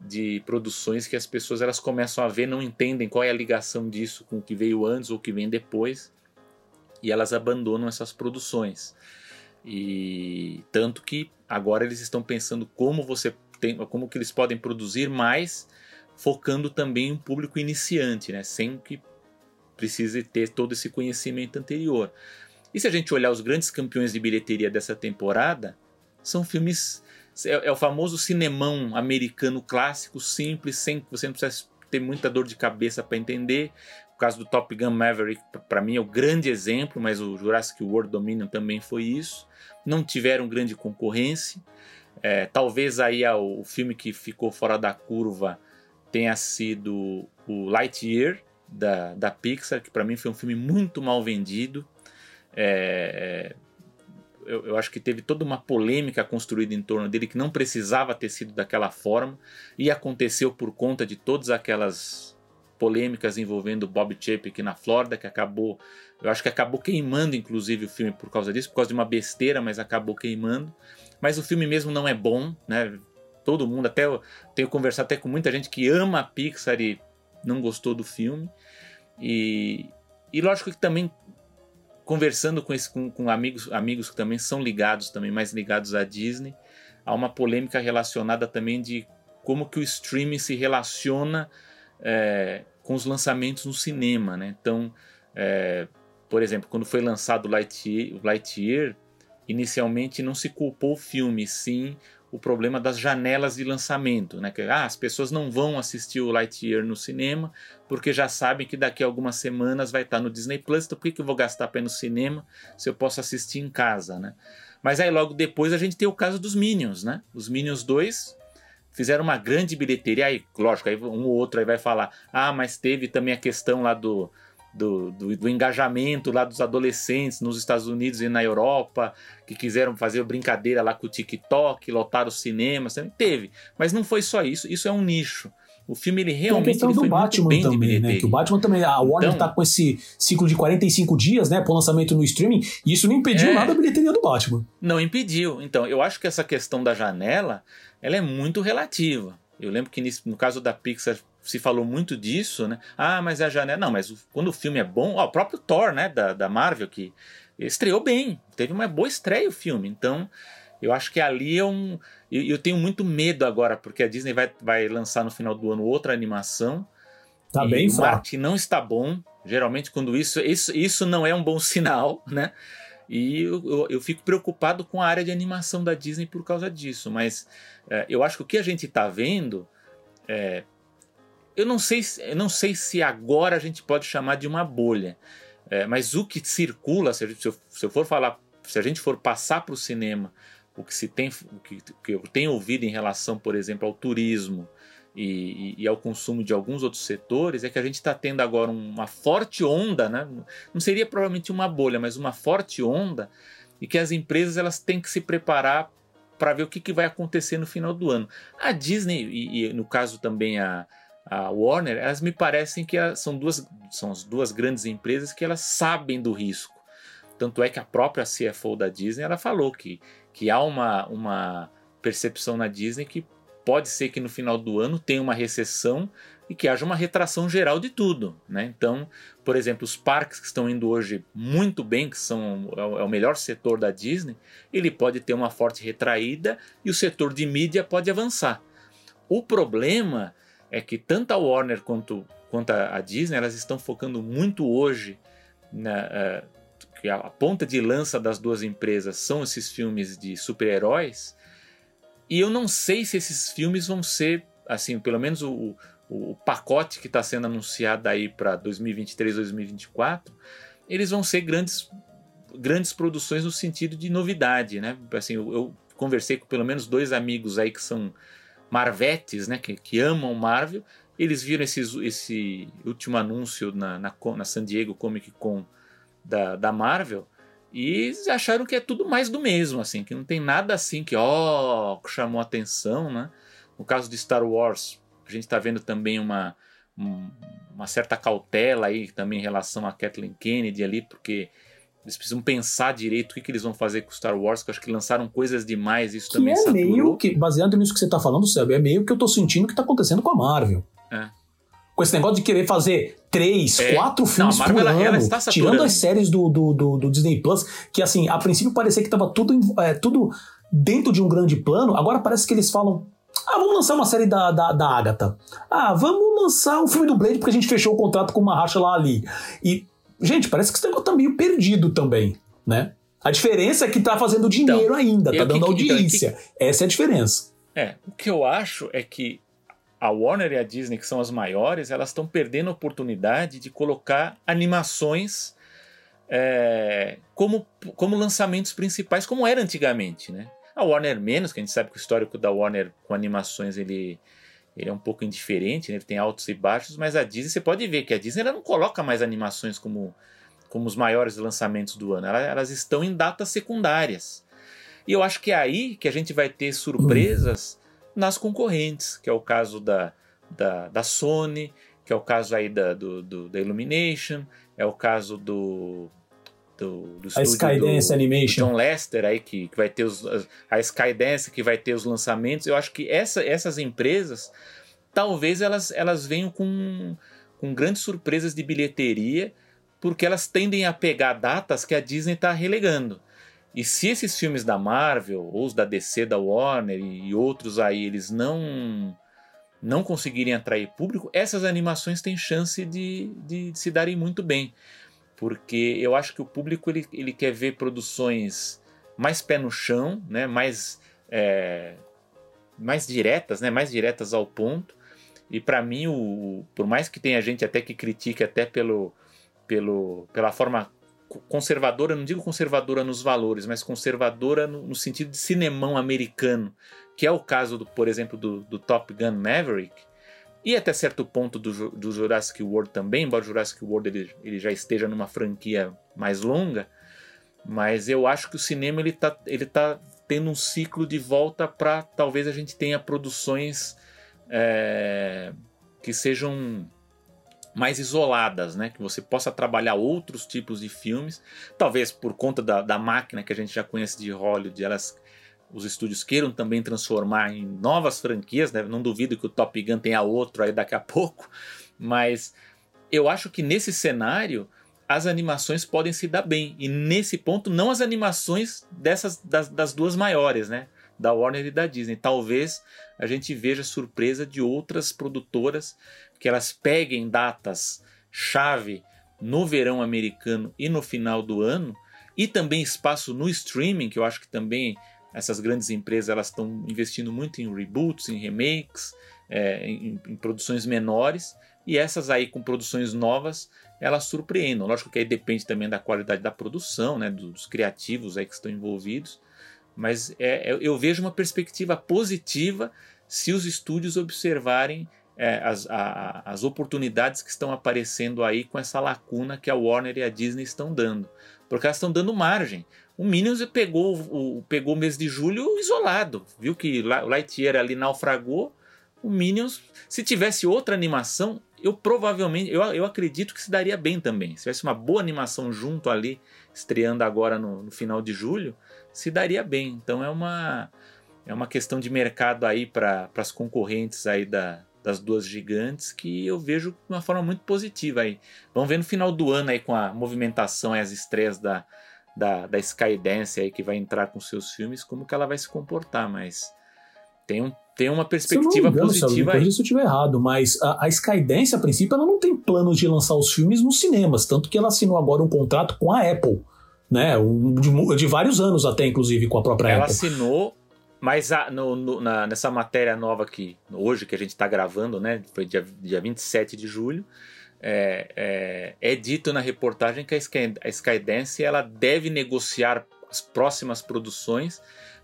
de produções que as pessoas elas começam a ver, não entendem qual é a ligação disso com o que veio antes ou o que vem depois, e elas abandonam essas produções. E tanto que agora eles estão pensando como você tem, como que eles podem produzir mais, focando também um público iniciante, né, sem que precise ter todo esse conhecimento anterior. E se a gente olhar os grandes campeões de bilheteria dessa temporada, são filmes é, é, o famoso cinemão americano clássico, simples, sem você não precisa ter muita dor de cabeça para entender. O caso do Top Gun Maverick, para mim, é o grande exemplo, mas o Jurassic World Dominion também foi isso. Não tiveram grande concorrência. É, talvez aí o filme que ficou fora da curva tenha sido o Lightyear, da, da Pixar, que para mim foi um filme muito mal vendido. É, é eu, eu, acho que teve toda uma polêmica construída em torno dele que não precisava ter sido daquela forma e aconteceu por conta de todas aquelas polêmicas envolvendo Bob Chapek na Flórida que acabou, eu acho que acabou queimando inclusive o filme por causa disso, por causa de uma besteira, mas acabou queimando. Mas o filme mesmo não é bom, né? Todo mundo, até eu tenho conversado até com muita gente que ama a Pixar e não gostou do filme. E, e lógico que também conversando com, esse, com, com, amigos, amigos que também são ligados, também mais ligados à Disney, há uma polêmica relacionada também de como que o streaming se relaciona é, com os lançamentos no cinema, né? Então, é, por exemplo, quando foi lançado Lightyear, Lightyear, inicialmente não se culpou o filme, sim o problema das janelas de lançamento, né? Que ah, as pessoas não vão assistir o Lightyear no cinema porque já sabem que daqui a algumas semanas vai estar no Disney Plus, então por que, que eu vou gastar pé no cinema se eu posso assistir em casa, né? Mas aí logo depois a gente tem o caso dos Minions, né? Os Minions 2 fizeram uma grande bilheteria, aí lógico, aí um ou outro aí vai falar, ah, mas teve também a questão lá do do, do, do, engajamento lá dos adolescentes nos Estados Unidos e na Europa, que quiseram fazer brincadeira lá com o TikTok, lotar os cinemas, teve. Mas não foi só isso, isso é um nicho. O filme ele realmente a questão do Batman também, né? Que o Batman também, a Warner então, tá com esse ciclo de 45 dias, né, pro lançamento no streaming, e isso não impediu é, nada a bilheteria do Batman. Não impediu. Então, eu acho que essa questão da janela, ela é muito relativa. Eu lembro que no caso da Pixar se falou muito disso, né? Ah, mas é a janela. Não, mas quando o filme é bom, ó, o próprio Thor, né, da, da Marvel, que estreou bem, teve uma boa estreia o filme. Então, eu acho que ali é um. Eu, eu tenho muito medo agora, porque a Disney vai, vai lançar no final do ano outra animação. Tá bem, o marketing não está bom. Geralmente, quando isso, isso. Isso não é um bom sinal, né? E eu, eu, eu, fico preocupado com a área de animação da Disney por causa disso. Mas é, eu acho que o que a gente está vendo é, eu não sei, eu não sei se agora a gente pode chamar de uma bolha, é, mas o que circula, se, eu, se eu for falar, se a gente for passar para o cinema o que se tem, o que, que, eu tenho ouvido em relação, por exemplo, ao turismo e, e, e ao consumo de alguns outros setores, é que a gente está tendo agora uma forte onda, né? não seria provavelmente uma bolha, mas uma forte onda, e que as empresas elas têm que se preparar para ver o que, que vai acontecer no final do ano. A Disney, e, e no caso também a, a Warner, elas me parecem que são duas, são as duas grandes empresas que elas sabem do risco. Tanto é que a própria CFO da Disney ela falou que, que há uma, uma percepção na Disney que pode ser que no final do ano tenha uma recessão e que haja uma retração geral de tudo. Né? Então, por exemplo, os parques que estão indo hoje muito bem, que são é o é melhor setor da Disney, ele pode ter uma forte retraída e o setor de mídia pode avançar. O problema é que tanto a Warner quanto, quanto a, Disney elas estão focando muito hoje na uh, que a, ponta de lança das duas empresas são esses filmes de super-heróis. E eu não sei se esses filmes vão ser assim pelo menos o, o, o pacote que está sendo anunciado aí para 2023 2024 eles vão ser grandes grandes produções no sentido de novidade né? Assim eu, eu conversei com pelo menos dois amigos aí que são Marvetes, né, que, que amam Marvel, eles viram esse, esse último anúncio na, na, na, San Diego Comic Con da, da Marvel e acharam que é tudo mais do mesmo, assim, que não tem nada assim que, ó, oh, chamou atenção, né? No caso de Star Wars, a gente está vendo também uma, uma certa cautela aí também em relação a Kathleen Kennedy ali, porque eles precisam pensar direito o que, que eles vão fazer com Star Wars, que eu acho que lançaram coisas demais, isso Que também é saturou. meio que, baseado nisso que você tá falando, Sérgio, é meio que eu tô sentindo que tá acontecendo com a Marvel. É. Com esse negócio de querer fazer três, É. quatro filmes Não, por ela- ano, ela tirando as séries do, do, do, do Disney Plus, que assim, a princípio parecia que tava tudo, é, tudo dentro de um grande plano, agora parece que eles falam. Ah, vamos lançar uma série da, da, da Agatha. Ah, vamos lançar um filme do Blade porque a gente fechou o contrato com uma racha lá ali. E, gente, parece que esse negócio tá meio perdido também, né? A diferença é que tá fazendo dinheiro ainda, e tá o que dando que- então, audiência. Essa é a diferença. É, o que eu acho é que a Warner e a Disney, que são as maiores, elas estão perdendo a oportunidade de colocar animações é, como, como lançamentos principais, como era antigamente, né? A Warner menos, que a gente sabe que o histórico da Warner com animações ele, ele é um pouco indiferente, né? ele tem altos e baixos, mas a Disney, você pode ver que a Disney ela não coloca mais animações como, como os maiores lançamentos do ano, Ela- elas estão em datas secundárias. E eu acho que é aí que a gente vai ter surpresas nas concorrentes, que é o caso da, da, da Sony, que é o caso aí da, do, do- da Illumination, é o caso do. Do, do A Skydance do, Animation. John Lester aí, que, que vai ter os. A Skydance que vai ter os lançamentos. Eu acho que essa, essas empresas, talvez elas, elas venham com, com grandes surpresas de bilheteria, porque elas tendem a pegar datas que a Disney está relegando. E se esses filmes da Marvel, ou os da DC, da Warner e, e outros aí, eles não não conseguirem atrair público, essas animações têm chance de, de, se darem muito bem. Porque eu acho que o público ele, ele quer ver produções mais pé no chão, né? mais, é, mais diretas, né? mais diretas ao ponto. E para mim, o, por mais que tenha gente até que critique até pelo, pelo, pela forma conservadora, não digo conservadora nos valores, mas conservadora no, no, sentido de cinemão americano, que é o caso, do, por exemplo, do, do, Top Gun Maverick, e até certo ponto do, do Jurassic World também, embora o Jurassic World ele, ele, já esteja numa franquia mais longa, mas eu acho que o cinema ele tá, ele tá tendo um ciclo de volta para talvez a gente tenha produções é, que sejam mais isoladas, né? Que você possa trabalhar outros tipos de filmes, talvez por conta da, da máquina que a gente já conhece de Hollywood, elas, os estúdios queiram também transformar em novas franquias, né? Não duvido que o Top Gun tenha outro aí daqui a pouco, mas eu acho que nesse cenário as animações podem se dar bem e nesse ponto não as animações dessas das, das duas maiores, né? Da Warner e da Disney. Talvez a gente veja surpresa de outras produtoras que elas peguem datas chave no verão americano e no final do ano e também espaço no streaming, que eu acho que também essas grandes empresas elas estão investindo muito em reboots, em remakes, é, em, em, produções menores e essas aí com produções novas elas surpreendam. Lógico que aí depende também da qualidade da produção, né, dos criativos aí que estão envolvidos, mas é, eu vejo uma perspectiva positiva se os estúdios observarem é, as, a, as oportunidades que estão aparecendo aí com essa lacuna que a Warner e a Disney estão dando. Porque elas estão dando margem. O Minions pegou o, pegou o mês de julho isolado. Viu que o Lightyear ali naufragou. O Minions, se tivesse outra animação, eu provavelmente, eu, eu acredito que se daria bem também. Se tivesse uma boa animação junto ali, estreando agora no, no final de julho, se daria bem. Então é uma, é uma questão de mercado aí para as concorrentes aí da, das duas gigantes que eu vejo de uma forma muito positiva aí. Vamos ver no final do ano aí com a movimentação e as estreias da, da, da Skydance aí que vai entrar com seus filmes, como que ela vai se comportar, mas tem, um, tem uma perspectiva engano, positiva Sabe, aí. se eu estiver errado, mas a, a Skydance, a princípio, ela não tem planos de lançar os filmes nos cinemas, tanto que ela assinou agora um contrato com a Apple, né, um, de, de vários anos até, inclusive, com a própria ela Apple. assinou mas a, no, no, na, nessa matéria nova que hoje que a gente está gravando, né, foi dia, dia 27 de julho, é, é, é dito na reportagem que a, Sky, a Skydance ela deve negociar as próximas produções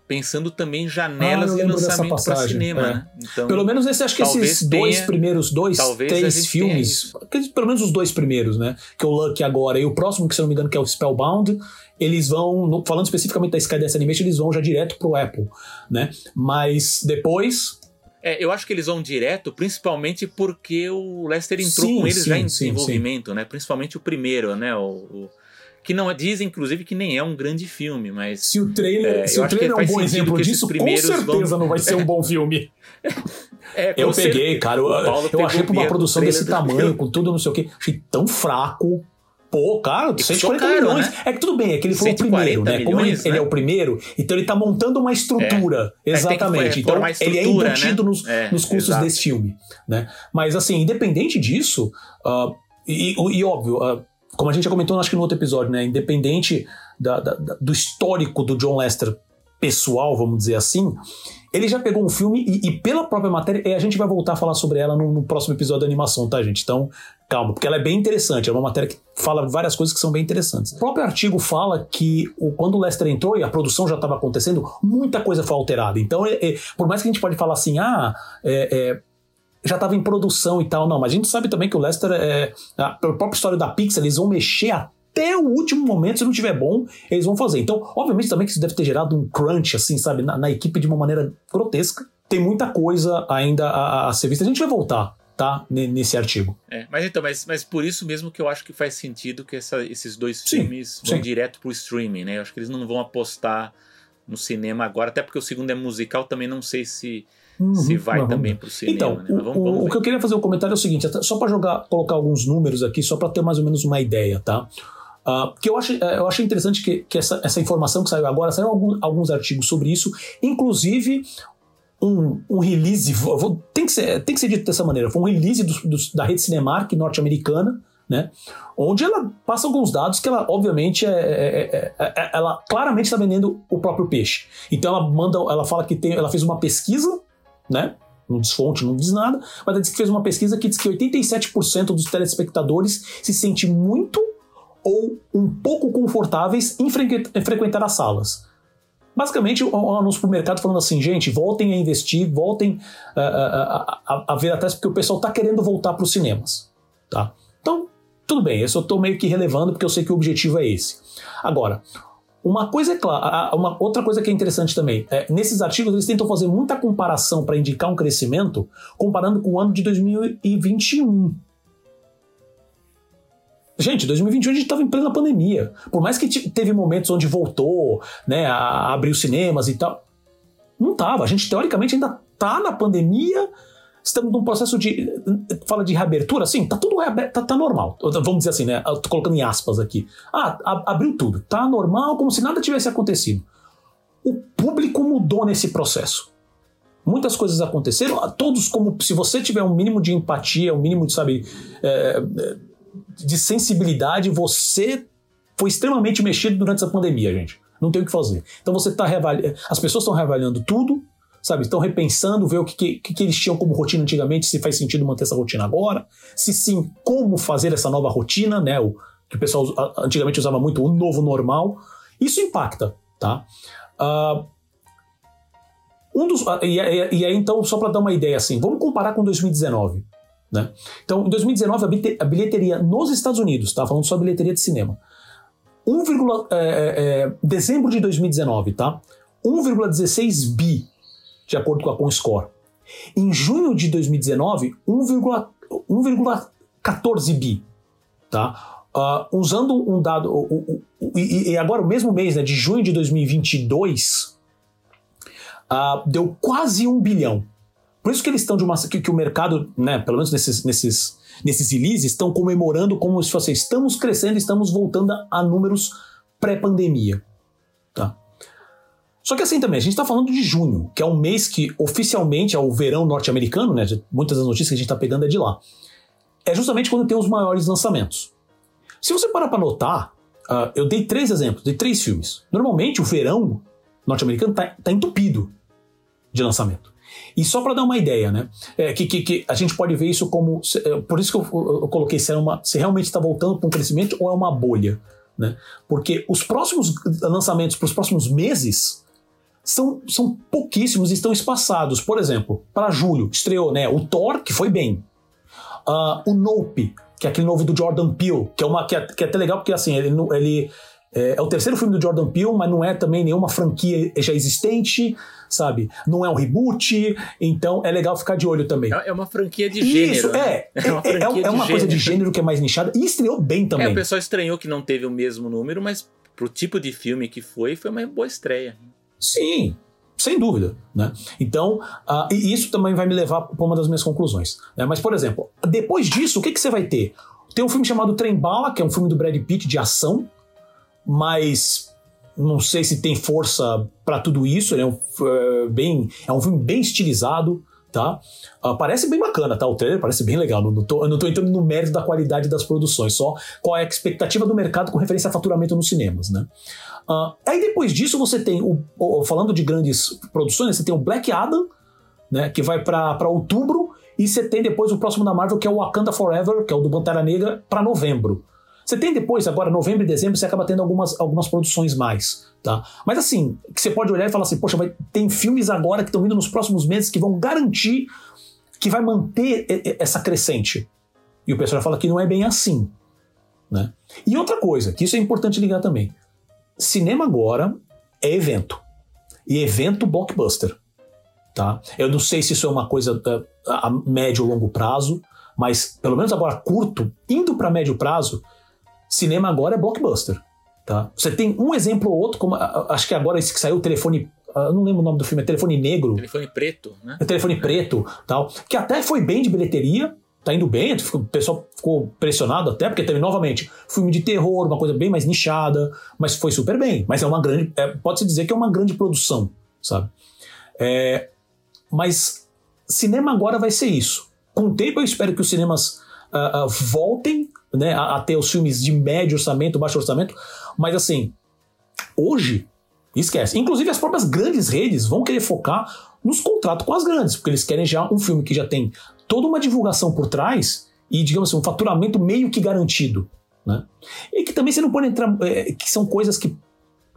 pensando também em janelas ah, de lançamento para cinema. É. Né? Então, pelo menos esse, acho que esses dois tenha, primeiros, dois, três filmes, pelo menos os dois primeiros, né? Que é o Lucky agora e o próximo, que se não me engano, que é o Spellbound, eles vão, falando especificamente da Skydance Animation, eles vão já direto pro Apple, né? Mas depois, é, eu acho que eles vão direto, principalmente porque o Lester entrou sim, com eles sim, já em sim, desenvolvimento, né? Principalmente o primeiro, né? O, o, que não dizem inclusive que nem é um grande filme, mas se o trailer, é, se o trailer é um bom exemplo disso, com certeza vão... não vai ser um bom filme. é, eu peguei, cara, eu, eu achei pra uma produção desse tamanho, com tudo não sei o que, achei tão fraco. Pô, cara, 140 caro, milhões. Né? É que tudo bem, é que ele foi o primeiro, né? Como ele, né? ele, é o primeiro, então ele tá montando uma estrutura. É. Exatamente. então ele é embutido né? nos, é, nos custos exato. desse filme. Né? Mas assim, independente disso, uh, e, e, óbvio, uh, como a gente já comentou, acho que no outro episódio, né? Independente da, da, do histórico do John Lester pessoal, vamos dizer assim, ele já pegou um filme e, e, pela própria matéria, e a gente vai voltar a falar sobre ela no, no, próximo episódio da animação, tá, gente? Então, calma, porque ela é bem interessante, é uma matéria que fala várias coisas que são bem interessantes. O próprio artigo fala que o, quando o Lester entrou e a produção já estava acontecendo, muita coisa foi alterada. Então, é, é, por mais que a gente pode falar assim, ah, é, é já estava em produção e tal. Não, mas a gente sabe também que o Lester, é, a, própria história da Pixar, eles vão mexer até o último momento, se não tiver bom, eles vão fazer. Então, obviamente também que isso deve ter gerado um crunch, assim, sabe, na, na equipe de uma maneira grotesca. Tem muita coisa ainda a, a ser vista. A gente vai voltar tá nesse artigo. É, mas então, mas, mas por isso mesmo que eu acho que faz sentido que essa, esses dois sim, filmes vão sim. direto pro streaming, né? Eu acho que eles não vão apostar no cinema agora, até porque o segundo é musical, também não sei se Uhum, se vai uhum. também para o cinema. Então, né? vamos, o, vamos o, que eu queria fazer um comentário é o seguinte, só para jogar, colocar alguns números aqui, só para ter mais ou menos uma ideia, tá? Uh, que eu acho, é, eu achei interessante que, que essa, essa informação que saiu agora, saíram alguns, alguns artigos sobre isso, inclusive um, um release, vou, tem, que ser, tem que ser dito dessa maneira, foi um release do, do, da rede Cinemark norte-americana, né? Onde ela passa alguns dados que ela, obviamente, é, é, é, é ela claramente está vendendo o próprio peixe. Então ela manda, ela fala que tem, ela fez uma pesquisa né? Não diz fonte, não diz nada, mas ela diz que fez uma pesquisa que diz que 87% dos telespectadores se sente muito ou um pouco confortáveis em, frequentar as salas. Basicamente, um anúncio para o mercado falando assim, gente, voltem a investir, voltem uh, a, a, a, ver atrás, porque o pessoal está querendo voltar para os cinemas. Tá? Então, tudo bem, eu estou meio que relevando, porque eu sei que o objetivo é esse. Agora, uma coisa é clara, uma outra coisa que é interessante também, é, nesses artigos eles tentam fazer muita comparação para indicar um crescimento, comparando com o ano de 2021. Gente, 2021 a gente estava em plena pandemia. Por mais que teve momentos onde voltou, né, a abrir os cinemas e tal, não tava. A gente teoricamente ainda tá na pandemia estamos num processo de. Fala de reabertura, sim, tá tudo reaberto, tá, tá, normal. Vamos dizer assim, né? Eu tô colocando em aspas aqui. Ah, abriu tudo, tá normal, como se nada tivesse acontecido. O público mudou nesse processo. Muitas coisas aconteceram, todos como se você tiver um mínimo de empatia, um mínimo de, sabe, é, de sensibilidade, você foi extremamente mexido durante essa pandemia, gente. Não tem o que fazer. Então você tá reavaliando, as pessoas estão reavaliando tudo, sabe? Estão repensando, ver o que, que, que, eles tinham como rotina antigamente, se faz sentido manter essa rotina agora, se sim, como fazer essa nova rotina, né? O que o pessoal antigamente usava muito, o novo normal. Isso impacta, tá? Uh, um dos, e, e, aí, então, só para dar uma ideia assim, vamos comparar com 2019. Né? Então, em 2019, a bilheteria nos Estados Unidos, tá? Falando só bilheteria de cinema. 1, é, é, é, dezembro de 2019, tá? 1,16 bi de acordo com a Comscore. Em junho de 2019, 1,14 bi. Tá? Uh, usando um dado. Uh, uh, e, agora, o mesmo mês, né, de junho de 2022, deu quase um bilhão. Por isso que eles estão de uma. que, que o mercado, né, pelo menos nesses, nesses, nesses releases, estão comemorando como se fosse: estamos crescendo, estamos voltando a números pré-pandemia. Tá? Só que assim também, a gente está falando de junho, que é um mês que oficialmente é o verão norte-americano, né? Muitas das notícias que a gente está pegando é de lá. É justamente quando tem os maiores lançamentos. Se você parar para notar, uh, eu dei três exemplos, dei três filmes. Normalmente o verão norte-americano está tá entupido de lançamento. E só para dar uma ideia, né? É, que, que, que, a gente pode ver isso como. É, por isso que eu, eu, coloquei se, é uma, se realmente está voltando para um crescimento ou é uma bolha. Né? Porque os próximos lançamentos para os próximos meses são, são pouquíssimos e estão espaçados. Por exemplo, para julho estreou né, o Thor, que foi bem. Uh, o Nope, que é aquele novo do Jordan Peele, que é, uma, que é, que é até legal porque assim, ele, ele, É, é, o terceiro filme do Jordan Peele, mas não é também nenhuma franquia já existente, sabe? Não é um reboot, então é legal ficar de olho também. É uma franquia de gênero. Isso, é. Né? É uma, é, é uma coisa de gênero que é mais nichada e estreou bem também. É, o pessoal estranhou que não teve o mesmo número, mas pro tipo de filme que foi, foi uma boa estreia. Sim, sem dúvida, né? Então, uh, e isso também vai me levar para uma das minhas conclusões. Né? Mas, por exemplo, depois disso, o que, que você vai ter? Tem um filme chamado Trem Bala, que é um filme do Brad Pitt de ação, mas não sei se tem força para tudo isso. Ele é um, é, bem, é um filme bem estilizado, tá? Uh, parece bem bacana, tá? O trailer parece bem legal. Não, tô, eu não tô entrando no mérito da qualidade das produções, só qual é a expectativa do mercado com referência a faturamento nos cinemas, né? Uh, aí depois disso você tem, o, o, falando de grandes produções, você tem o Black Adam, né? Que vai para outubro. E você tem depois o próximo da Marvel, que é o Wakanda Forever, que é o do Pantera Negra, para novembro. Você tem depois, agora, novembro e dezembro, você acaba tendo algumas, algumas produções mais, tá? Mas assim, que você pode olhar e falar assim, poxa, vai, tem filmes agora que estão vindo nos próximos meses que vão garantir que vai manter essa crescente. E o pessoal fala que não é bem assim, né? E outra coisa, que isso é importante ligar também. Cinema agora é evento. E evento blockbuster, tá? Eu não sei se isso é uma coisa uh, a médio ou longo prazo, mas pelo menos agora curto, indo para médio prazo, cinema agora é blockbuster. Tá? Você tem um exemplo ou outro, como acho que agora esse que saiu, o telefone. Eu não lembro o nome do filme, é Telefone Negro. Telefone Preto, né? É telefone Preto, tal. Que até foi bem de bilheteria, tá indo bem, o pessoal ficou pressionado até, porque teve novamente filme de terror, uma coisa bem mais nichada, mas foi super bem. Mas é uma grande. É, Pode-se dizer que é uma grande produção, sabe? É, mas cinema agora vai ser isso. Com o tempo eu espero que os cinemas uh, uh, voltem né, a, a, ter os filmes de médio orçamento, baixo orçamento, mas assim, hoje, esquece. Inclusive as próprias grandes redes vão querer focar nos contratos com as grandes, porque eles querem já um filme que já tem toda uma divulgação por trás e, digamos assim, um faturamento meio que garantido. Né? E que também você não pode entrar. É, que são coisas que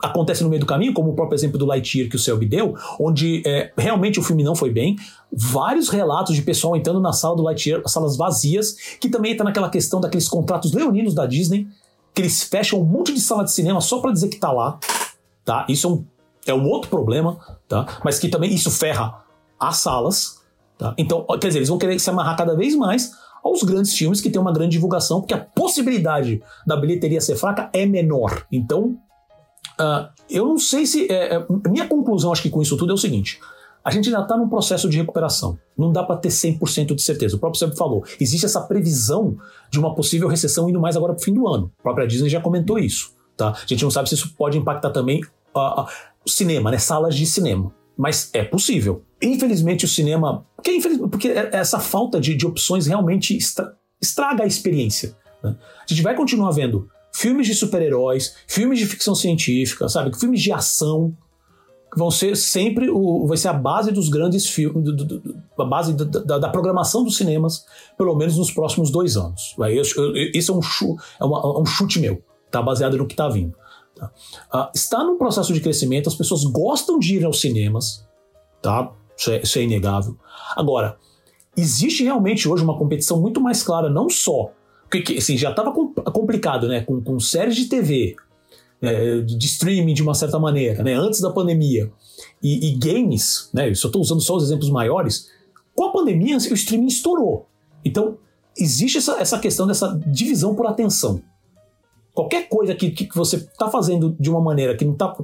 acontece no meio do caminho, como o próprio exemplo do Lightyear que o Selby deu, onde é, realmente o filme não foi bem. Vários relatos de pessoal entrando na sala do Lightyear, salas vazias, que também entra naquela questão daqueles contratos leoninos da Disney, que eles fecham um monte de sala de cinema só para dizer que tá lá. Tá? Isso é um, é um outro problema, tá? mas que também isso ferra as salas. Tá? Então, quer dizer, eles vão querer se amarrar cada vez mais aos grandes filmes que têm uma grande divulgação, porque a possibilidade da bilheteria ser fraca é menor. Então, Uh, eu não sei se. É, é, minha conclusão, acho que com isso tudo é o seguinte: a gente ainda está num processo de recuperação. Não dá para ter 100% de certeza. O próprio sempre falou: existe essa previsão de uma possível recessão indo mais agora para o fim do ano. A própria Disney já comentou isso. Tá? A gente não sabe se isso pode impactar também uh, uh, o cinema, né? salas de cinema. Mas é possível. Infelizmente, o cinema. Porque, porque é, essa falta de, de opções realmente estra, estraga a experiência. Né? A gente vai continuar vendo filmes de super-heróis, filmes de ficção científica, sabe? Filmes de ação vão ser sempre o, vai ser a base dos grandes filmes, a base da, da, da, programação dos cinemas, pelo menos nos próximos dois anos. Isso é um, é, é um chute meu, tá baseado no que está vindo. Tá? Uh, está num processo de crescimento, as pessoas gostam de ir aos cinemas, tá? Isso é, isso é inegável. Agora, existe realmente hoje uma competição muito mais clara, não só porque assim, já estava complicado, né? Com, com séries de TV, é, de streaming de uma certa maneira, né? Antes da pandemia. E, e games, né? Eu só estou usando só os exemplos maiores. Com a pandemia, o streaming estourou. Então, existe essa, essa questão dessa divisão por atenção. Qualquer coisa que, que você está fazendo de uma maneira que não está.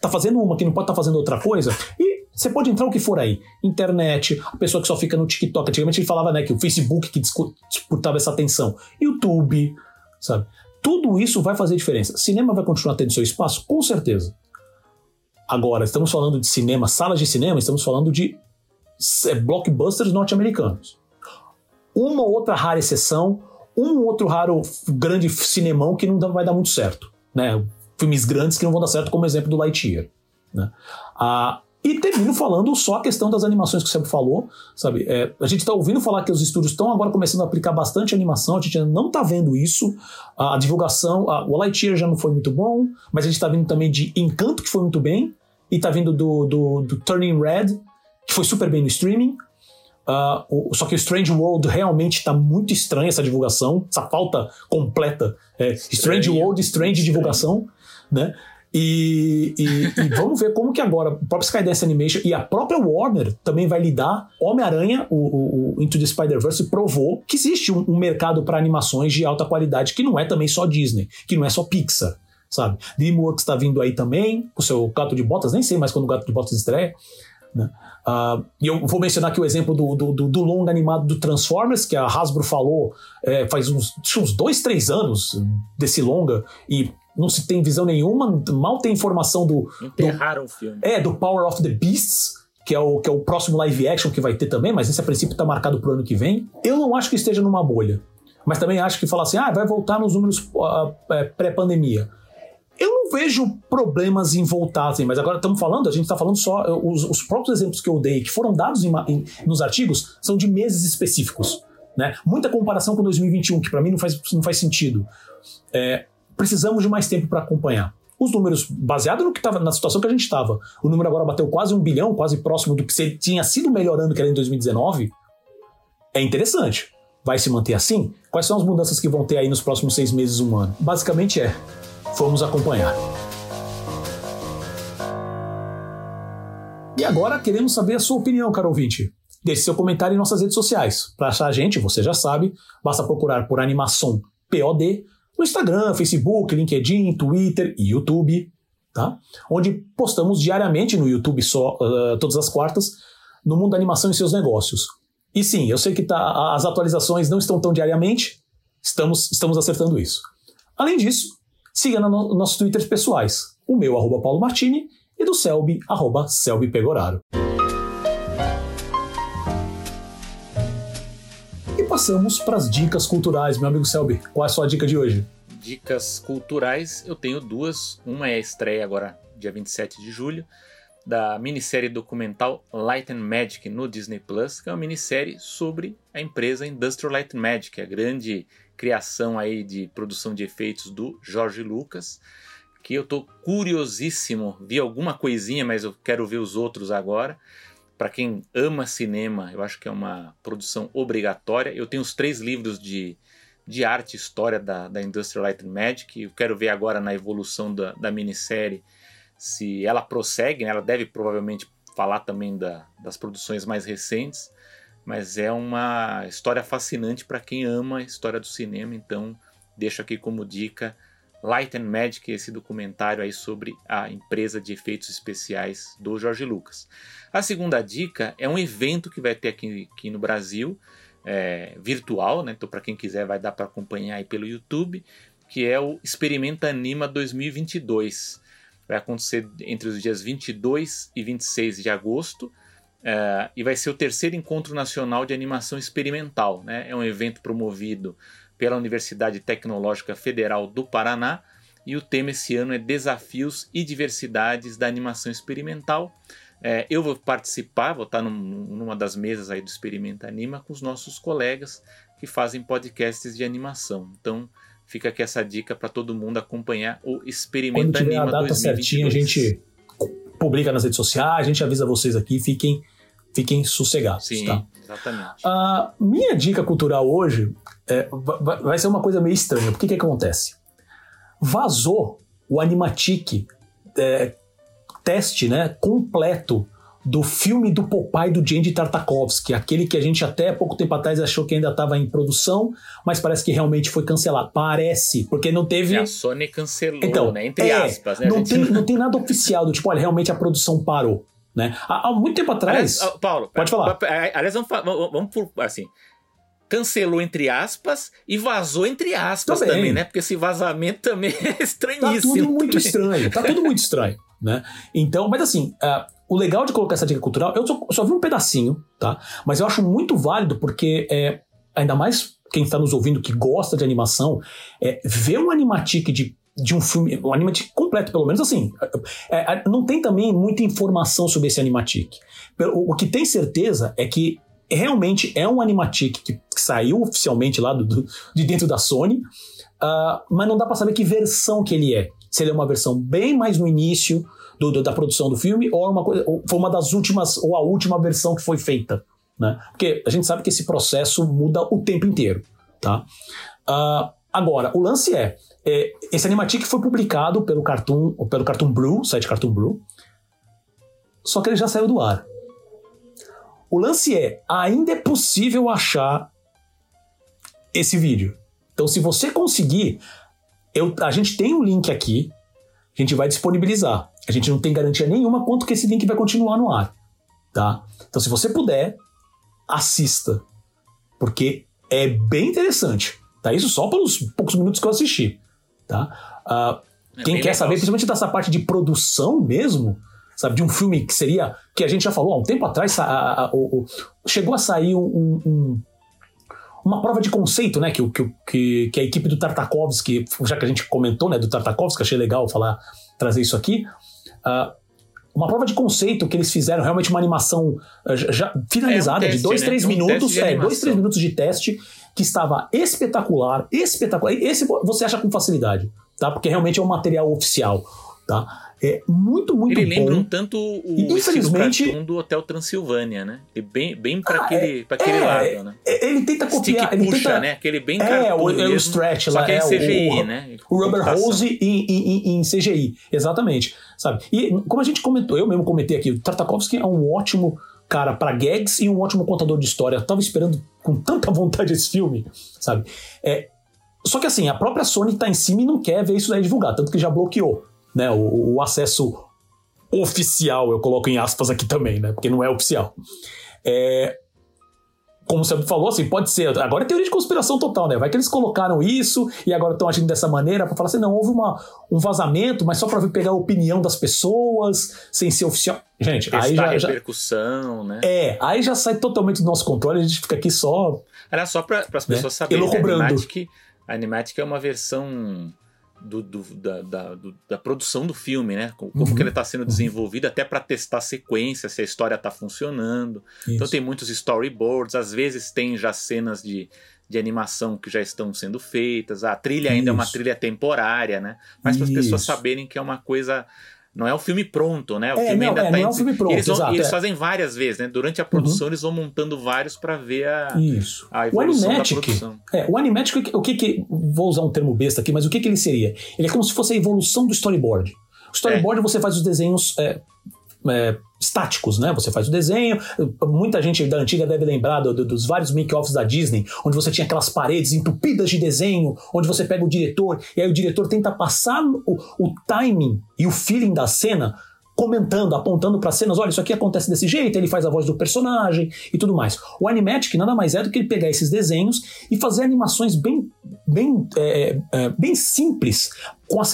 Tá fazendo uma que não pode estar tá fazendo outra coisa, e você pode entrar o que for aí. Internet, a pessoa que só fica no TikTok. Antigamente ele falava né, que o Facebook que disputava essa atenção. YouTube, sabe? Tudo isso vai fazer diferença. Cinema vai continuar tendo seu espaço? Com certeza. Agora, estamos falando de cinema, salas de cinema, estamos falando de é, blockbusters norte-americanos. Uma outra rara exceção, um outro raro grande cinemão que não vai dar muito certo. Né? Filmes grandes que não vão dar certo, como exemplo do Lightyear. Né? Ah, e termino falando só a questão das animações que você falou, sabe? É, a gente está ouvindo falar que os estúdios estão agora começando a aplicar bastante animação, a gente ainda não está vendo isso. A, a divulgação, a, o Lightyear já não foi muito bom, mas a gente está vindo também de Encanto, que foi muito bem, e está vindo do, do, do, Turning Red, que foi super bem no streaming. Uh, o, só que o Strange World realmente está muito estranha essa divulgação, essa falta completa. É, Strange World, Strange divulgação. né? E, e, e, vamos ver como que agora o próprio Skydance Animation e a própria Warner também vai lidar. Homem-Aranha, o, o, Into the Spider-Verse, provou que existe um, um mercado para animações de alta qualidade que não é também só Disney, que não é só Pixar, sabe? DreamWorks está vindo aí também, o seu Gato de Botas, nem sei mais quando o Gato de Botas estreia. Né? Uh, e eu vou mencionar aqui o exemplo do, do, do, do longa animado do Transformers, que a Hasbro falou é, faz uns, uns dois, três anos desse longa, e não se tem visão nenhuma, mal tem informação do. Enterraram o filme. É, do Power of the Beasts, que é, o, que é o próximo live action que vai ter também, mas esse a princípio está marcado para o ano que vem. Eu não acho que esteja numa bolha. Mas também acho que falar assim, ah, vai voltar nos números uh, pré-pandemia. Eu não vejo problemas em voltar, assim, mas agora estamos falando, a gente está falando só. Os, os, próprios exemplos que eu dei, que foram dados em, em, nos artigos, são de meses específicos. Né? Muita comparação com 2021, que para mim não faz, não faz sentido. É, precisamos de mais tempo para acompanhar. Os números, baseado no que estava na situação que a gente estava, o número agora bateu quase um bilhão, quase próximo do que tinha sido melhorando que era em 2019, é interessante. Vai se manter assim? Quais são as mudanças que vão ter aí nos próximos seis meses, um ano? Basicamente é, vamos acompanhar. E agora queremos saber a sua opinião, caro ouvinte. Deixe seu comentário em nossas redes sociais. Para achar a gente, você já sabe, basta procurar por Animação POD no Instagram, Facebook, LinkedIn, Twitter e YouTube, tá? Onde postamos diariamente no YouTube só, uh, todas as quartas, no mundo da animação e seus negócios. E sim, eu sei que tá, as atualizações não estão tão diariamente, estamos, estamos acertando isso. Além disso, siga no, nossos Twitters pessoais, o meu, arroba Paulo Martini, e do Selby, arroba Selby Pegoraro. Passamos para as dicas culturais. Meu amigo Selby, qual é a sua dica de hoje? Dicas culturais, eu tenho duas. Uma é a estreia agora, dia 27 de julho, da minissérie documental Light and Magic no Disney Plus, que é uma minissérie sobre a empresa Industrial Light and Magic, a grande criação aí de produção de efeitos do Jorge Lucas, que eu tô curiosíssimo, vi alguma coisinha, mas eu quero ver os outros agora para quem ama cinema, eu acho que é uma produção obrigatória. Eu tenho os três livros de, de arte e história da, da Industrial Light and Magic. Eu quero ver agora na evolução da, da minissérie se ela prossegue. Né? Ela deve provavelmente falar também da, das produções mais recentes, mas é uma história fascinante para quem ama a história do cinema. Então, deixo aqui como dica Light and Magic, esse documentário aí sobre a empresa de efeitos especiais do Jorge Lucas. A segunda dica é um evento que vai ter aqui, aqui no Brasil, é, virtual, né? Então para quem quiser vai dar para acompanhar aí pelo YouTube, que é o Experimenta Anima 2022. Vai acontecer entre os dias 22 e 26 de agosto. É, e vai ser o terceiro encontro nacional de animação experimental. Né? É um evento promovido pela Universidade Tecnológica Federal do Paraná e o tema esse ano é Desafios e Diversidades da Animação Experimental. É, eu vou participar, vou estar num, numa das mesas aí do Experimenta Anima com os nossos colegas que fazem podcasts de animação. Então fica aqui essa dica para todo mundo acompanhar o Experimenta Quando Anima a data 2022. certinha, a gente publica nas redes sociais, a gente avisa vocês aqui, fiquem, fiquem sossegados. Sim, tá? exatamente. A minha dica cultural hoje é, vai ser uma coisa meio estranha. Por que que acontece? Vazou o Animatic é, teste né, completo do filme do Popeye do Jandy Tartakovsky, aquele que a gente até pouco tempo atrás achou que ainda estava em produção, mas parece que realmente foi cancelado. Parece, porque não teve. a Sony cancelou, então, né? Entre é, aspas, né? Não, gente... tem, não tem nada oficial do tipo, olha, realmente a produção parou. Né? Há, há muito tempo atrás. Aliás, Paulo, pode falar. Aliás, vamos, vamos, vamos por assim cancelou entre aspas e vazou entre aspas também, também né? Porque esse vazamento também é estranhíssimo. Tá tudo muito estranho, tá tudo muito estranho, né? Então, mas assim, uh, o legal de colocar essa dica cultural, eu só, só, vi um pedacinho, tá? Mas eu acho muito válido porque é, ainda mais quem está nos ouvindo que gosta de animação, é, ver um animatic de de um filme, um animatic completo, pelo menos assim. É, é, não tem também muita informação sobre esse animatic. O, o que tem certeza é que realmente é um animatic que, que saiu oficialmente lá do, do, de dentro da Sony, uh, mas não dá para saber que versão que ele é. Se ele é uma versão bem mais no início do, do, da produção do filme ou, é uma coisa, ou foi uma das últimas ou a última versão que foi feita, né? Porque a gente sabe que esse processo muda o tempo inteiro, tá? Uh, Agora, o lance é, é, esse animatic foi publicado pelo Cartoon, pelo Cartoon Brew, site Cartoon Brew, só que ele já saiu do ar. O lance é, ainda é possível achar esse vídeo. Então, se você conseguir, eu, a gente tem um link aqui, a gente vai disponibilizar. A gente não tem garantia nenhuma quanto que esse link vai continuar no ar, tá? Então, se você puder, assista, porque é bem interessante. Tá? Isso só pelos poucos minutos que eu assisti. Tá? Uh, quem quer legal. saber, principalmente dessa parte de produção mesmo, sabe, de um filme que seria. que a gente já falou há um tempo atrás, a, a, a, o, chegou a sair um, um, uma prova de conceito, né? Que, que, que a equipe do Tartakovsky, já que a gente comentou, né, do Tartakovsky, achei legal falar, trazer isso aqui. Uh, uma prova de conceito que eles fizeram, realmente uma animação uh, já finalizada, é um teste, de dois, né? três um minutos, é, dois, três minutos de teste, que estava espetacular, espetacular. Esse você acha com facilidade, tá? Porque realmente é um material oficial, tá? É muito, muito Ele bom. lembra um tanto o infelizmente do Hotel Transilvânia, né? E bem, bem para ah, aquele, é, pra aquele é, lado, né? É, ele tenta copiar, Stick ele puxa, tenta, né? Aquele bem É, o, é o stretch lá, é, é CGI, o, né? O rubber hose em, em, em, CGI, exatamente, sabe? E como a gente comentou, eu mesmo comentei aqui, o Tartakovsky é um ótimo cara para gags e um ótimo contador de história. Eu tava esperando com tanta vontade esse filme, sabe? É, só que assim, a própria Sony tá em cima e não quer ver isso daí divulgar, tanto que já bloqueou né, o, o acesso oficial, eu coloco em aspas aqui também, né? Porque não é oficial. É, como você falou, assim, pode ser. Agora é teoria de conspiração total, né? Vai que eles colocaram isso e agora estão agindo dessa maneira para falar assim: não, houve uma, um vazamento, mas só para pegar a opinião das pessoas, sem ser oficial. Gente, Testar aí já. repercussão, já, né? É, aí já sai totalmente do nosso controle, a gente fica aqui só. Era só para as pessoas né? saberem. A Animatic, a Animatic é uma versão do, do, da, da, do, da, produção do filme, né? Como uhum. que ele está sendo desenvolvido, até para testar a sequência, se a história está funcionando. Então, Isso. Então tem muitos storyboards, às vezes tem já cenas de, de animação que já estão sendo feitas. A trilha ainda Isso. é uma trilha temporária, né? Mas para as pessoas saberem que é uma coisa não é o filme pronto, né? O é, filme não, ainda é, tá não é um filme pronto, eles, exato, eles é. fazem várias vezes, né? Durante a produção uhum. eles vão montando vários para ver a, Isso. a evolução o Animatic, da produção. É, o Animatic, o que que... Vou usar um termo besta aqui, mas o que que ele seria? Ele é como se fosse a evolução do storyboard. O storyboard é. você faz os desenhos é, é, estáticos, né? Você faz o desenho. Muita gente da antiga deve lembrar do, do, dos vários make-offs da Disney, onde você tinha aquelas paredes entupidas de desenho, onde você pega o diretor e aí o diretor tenta passar o, o timing e o feeling da cena comentando, apontando para cenas, olha, isso aqui acontece desse jeito, ele faz a voz do personagem e tudo mais. O Animatic nada mais é do que ele pegar esses desenhos e fazer animações bem, bem, é, é, bem simples, com a,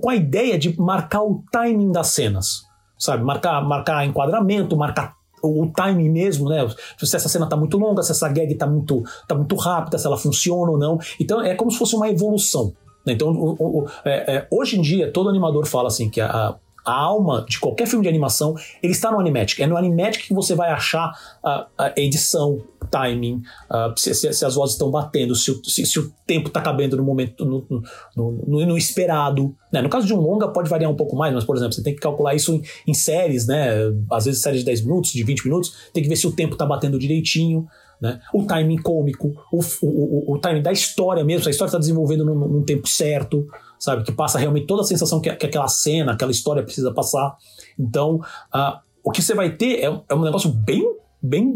com a ideia de marcar o timing das cenas, sabe? Marcar, marcar enquadramento, marcar o timing mesmo, né? Se essa cena tá muito longa, se essa gag tá muito, tá muito rápida, se ela funciona ou não. Então é como se fosse uma evolução. Né? Então, o, o, é, é, hoje em dia, todo animador fala assim que a, a alma de qualquer filme de animação, ele está no Animatic. É no Animatic que você vai achar a, a edição, timing, se, se, se, as vozes estão batendo, se o, se, se o tempo está cabendo no momento, no, no, no, no esperado. Né? No caso de um longa pode variar um pouco mais, mas, por exemplo, você tem que calcular isso em, em séries, né? às vezes séries de 10 minutos, de 20 minutos, tem que ver se o tempo está batendo direitinho. Né? O timing cômico, o, o, o, o timing da história mesmo, se a história está desenvolvendo num, num tempo certo sabe? Que passa realmente toda a sensação que, que aquela cena, aquela história precisa passar. Então, uh, o que você vai ter é, é, um negócio bem, bem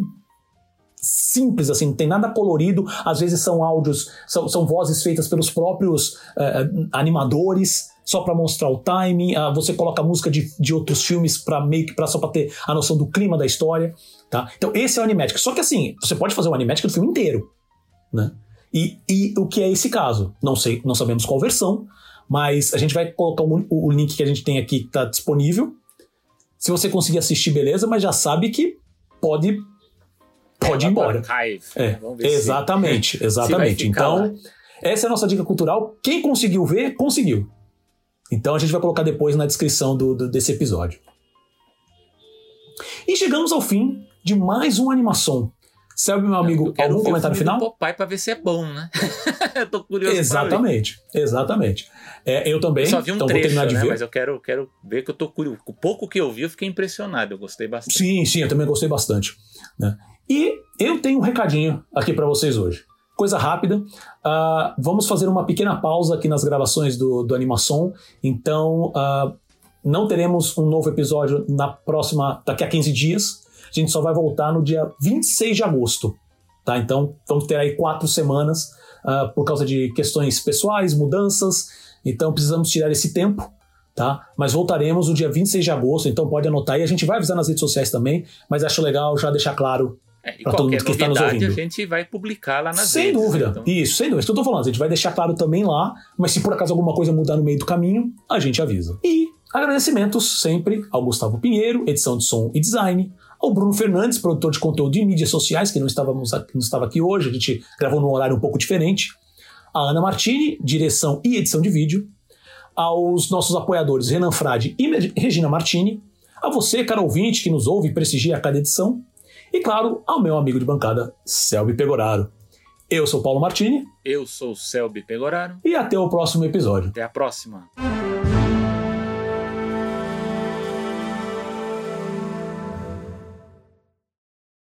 simples, assim, não tem nada colorido. Às vezes são áudios, são, são vozes feitas pelos próprios uh, animadores. Só para mostrar o timing, uh, você coloca música de, de outros filmes para meio que pra, só para ter a noção do clima da história, tá? Então esse é o animatic. Só que assim, você pode fazer o animatic do filme inteiro, né? E, e o que é esse caso? Não sei, não sabemos qual versão, mas a gente vai colocar o, o link que a gente tem aqui que está disponível. Se você conseguir assistir, beleza, mas já sabe que pode pode ir embora. É, exatamente, se, exatamente. Se então, lá. essa é a nossa dica cultural. Quem conseguiu ver, conseguiu. Então a gente vai colocar depois na descrição do, do desse episódio. E chegamos ao fim de mais uma animação. Selby, meu amigo, algum comentário final? Popeye para ver se é bom, né? eu tô curioso. Exatamente, exatamente. É, eu também. Eu só vi um então trecho, vou né? Mas eu quero, quero ver que eu tô curioso. O pouco que eu vi, eu fiquei impressionado. Eu gostei bastante. Sim, sim, eu também gostei bastante. Né? E eu tenho um recadinho aqui para vocês hoje. coisa rápida. Uh, vamos fazer uma pequena pausa aqui nas gravações do, do Animação. Então, uh, não teremos um novo episódio na próxima, daqui a 15 dias. A gente só vai voltar no dia 26 de agosto. Tá? Então, vamos ter aí quatro semanas uh, por causa de questões pessoais, mudanças. Então, precisamos tirar esse tempo. Tá? Mas voltaremos no dia 26 de agosto, então pode anotar aí. A gente vai avisar nas redes sociais também, mas acho legal já deixar claro é, e todo mundo que está nos ouvindo. a gente vai publicar lá nas Sem redes, dúvida. Então... Isso, sem dúvida. Isso que eu tô falando. A gente vai deixar claro também lá, mas se por acaso alguma coisa mudar no meio do caminho, a gente avisa. E agradecimentos sempre ao Gustavo Pinheiro, edição de som e design, ao Bruno Fernandes, produtor de conteúdo de mídias sociais, que não, estávamos, não estava aqui hoje, a gente gravou num horário um pouco diferente, a Ana Martini, direção e edição de vídeo, aos nossos apoiadores Renan Frade e Regina Martini, a você, cara ouvinte, que nos ouve e prestigia a cada edição, e claro, ao meu amigo de bancada, Selby Pegoraro. Eu sou Paulo Martini. Eu sou Selby Pegoraro. E até o próximo episódio. Até a próxima.